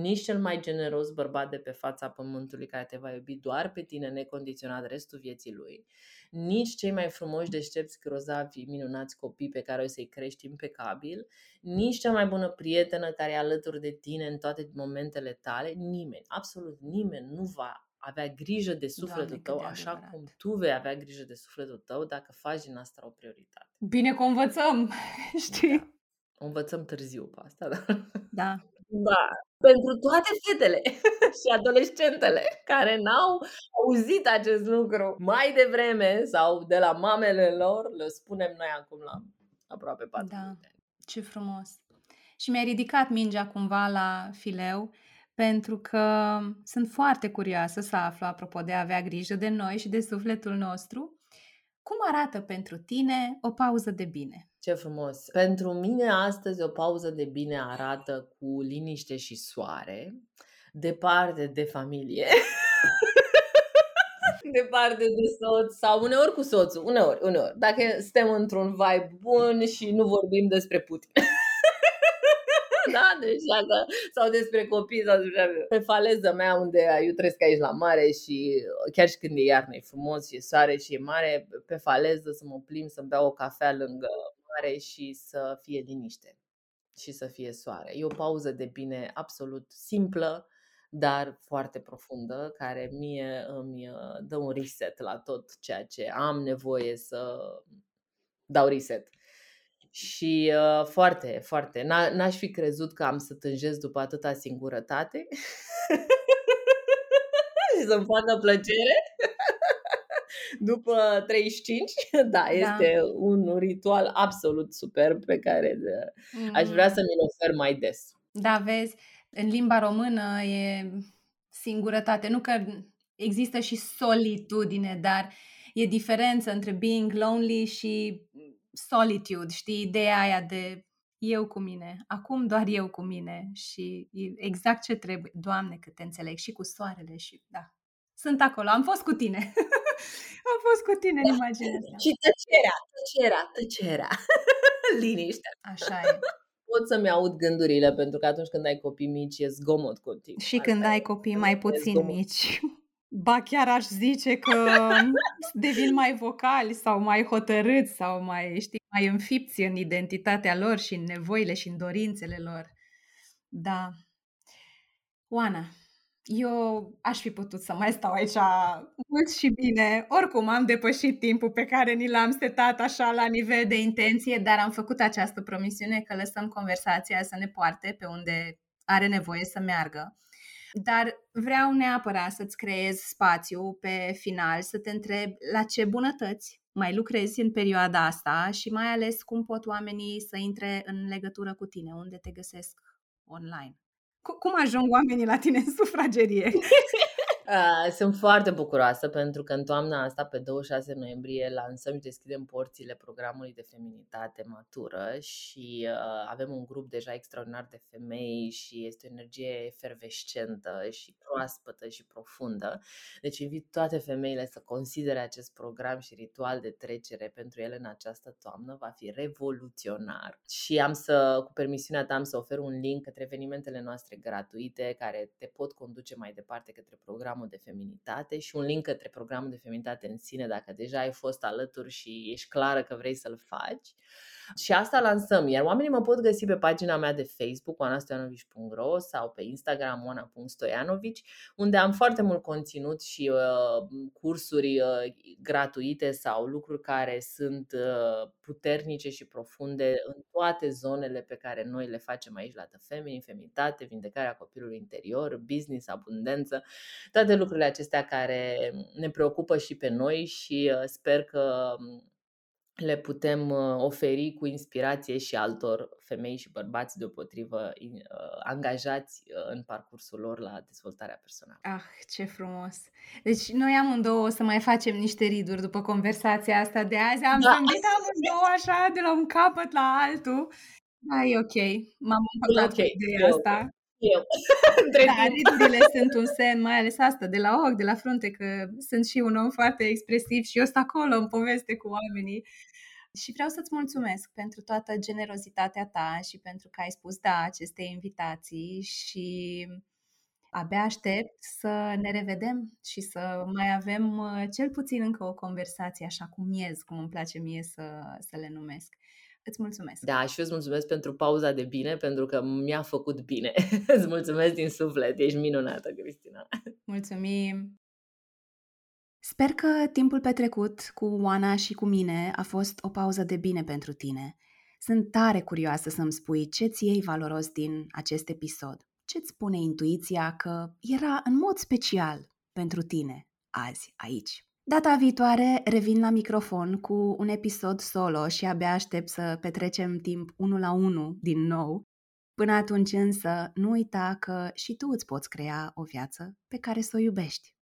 nici cel mai generos bărbat de pe fața pământului care te va iubi doar pe tine necondiționat restul vieții lui, nici cei mai frumoși, deștepți, grozavi, minunați copii pe care o să-i crești impecabil, nici cea mai bună prietenă care e alături de tine în toate momentele tale, nimeni, absolut nimeni nu va avea grijă de sufletul Doamne, tău cât de așa adevărat. cum tu vei avea grijă de sufletul tău dacă faci din asta o prioritate. Bine că o învățăm, știi? Da. O învățăm târziu pe asta, dar... Da. Da, pentru toate fetele și adolescentele care n-au auzit acest lucru mai devreme sau de la mamele lor, le spunem noi acum la aproape 4 Da. minute. Ce frumos! Și mi-ai ridicat mingea cumva la fileu, pentru că sunt foarte curioasă să aflu, apropo de a avea grijă de noi și de sufletul nostru, cum arată pentru tine o pauză de bine? Ce frumos! Pentru mine astăzi o pauză de bine arată cu liniște și soare, departe de familie, departe de soț sau uneori cu soțul, uneori, uneori. Dacă suntem într-un vibe bun și nu vorbim despre Putin. da, deci dacă, sau despre copii sau despre pe faleza mea unde eu trăiesc aici la mare și chiar și când e iarnă e frumos și e soare și e mare, pe faleză să mă plim, să-mi beau o cafea lângă mare și să fie liniște și să fie soare. E o pauză de bine absolut simplă, dar foarte profundă, care mie îmi uh, dă un reset la tot ceea ce am nevoie să dau reset. Și uh, foarte, foarte. N- n-aș fi crezut că am să tânjesc după atâta singurătate și să-mi facă plăcere după 35. Da, Da. este un ritual absolut superb pe care uh, aș vrea Mm. să mi-l ofer mai des. Da, vezi, în limba română e singurătate. Nu că există și solitudine, dar e diferență între being lonely și solitude, știi? Ideea aia de eu cu mine, acum doar eu cu mine și e exact ce trebuie. Doamne, cât te înțeleg și cu soarele și da. Sunt acolo, am fost cu tine. am fost cu tine în imaginația. Și tăcerea, tăcerea, tăcerea. Liniștea. Așa e. Pot să-mi aud gândurile, pentru că atunci când ai copii mici e zgomot continuu. Și Asta când e. ai copii mai E puțin zgomot. mici. Ba chiar aș zice că devin mai vocali sau mai hotărâți sau mai, știi, mai înfipți în identitatea lor și în nevoile și în dorințele lor. Da. Oana, eu aș fi putut să mai stau aici mult și bine. Oricum am depășit timpul pe care ni l-am setat așa la nivel de intenție, dar am făcut această promisiune că lăsăm conversația să ne poarte pe unde are nevoie să meargă. Dar vreau neapărat să-ți creez spațiu pe final, să te întreb la ce bunătăți mai lucrezi în perioada asta și mai ales cum pot oamenii să intre în legătură cu tine, unde te găsesc online. Cu- Cum ajung oamenii la tine în sufragerie? Uh, Sunt foarte bucuroasă pentru că în toamna asta, pe 26 noiembrie, lansăm și deschidem porțile programului de feminitate matură și uh, avem un grup deja extraordinar de femei și este o energie efervescentă și proaspătă și profundă. Deci invit toate femeile să considere acest program și ritual de trecere pentru ele în această toamnă. Va fi revoluționar și am să, cu permisiunea ta, am să ofer un link către evenimentele noastre gratuite care te pot conduce mai departe către programul de feminitate și un link către programul de feminitate în sine dacă deja ai fost alături și ești clară că vrei să-l faci. Și asta lansăm, iar oamenii mă pot găsi pe pagina mea de Facebook, oanastoianovici.ro sau pe Instagram, oana.stoianovici, unde am foarte mult conținut și uh, cursuri uh, gratuite sau lucruri care sunt uh, puternice și profunde în toate zonele pe care noi le facem aici la The Feminine, feminitate, vindecarea copilului interior, business, abundență, toate lucrurile acestea care ne preocupă și pe noi și uh, sper că um, le putem uh, oferi cu inspirație și altor femei și bărbați deopotrivă in- uh, angajați uh, în parcursul lor la dezvoltarea personală. Ah, ce frumos! Deci noi amândouă o să mai facem niște riduri după conversația asta de azi. Am Da. zâmbit amândouă așa de la un capăt la altul. Da, e ok. M-am împăcat ok, cu e ideea ok. asta. Eu, între Da, timp. ridurile sunt un semn, mai ales asta, de la ochi, de la frunte, că sunt și un om foarte expresiv și eu sunt acolo în poveste cu oamenii. Și vreau să-ți mulțumesc pentru toată generozitatea ta și pentru că ai spus da aceste invitații și abia aștept să ne revedem și să mai avem uh, cel puțin încă o conversație așa cu miez, cum îmi place mie să, să le numesc. Îți mulțumesc! Da, și eu îți mulțumesc pentru pauza de bine, pentru că mi-a făcut bine. îți mulțumesc din suflet, ești minunată, Cristina! Mulțumim! Sper că timpul petrecut cu Oana și cu mine a fost o pauză de bine pentru tine. Sunt tare curioasă să-mi spui ce-ți iei valoros din acest episod. Ce-ți spune intuiția că era în mod special pentru tine azi, aici? Data viitoare revin la microfon cu un episod solo și abia aștept să petrecem timp unul la unul din nou. Până atunci însă, nu uita că și tu îți poți crea o viață pe care să o iubești.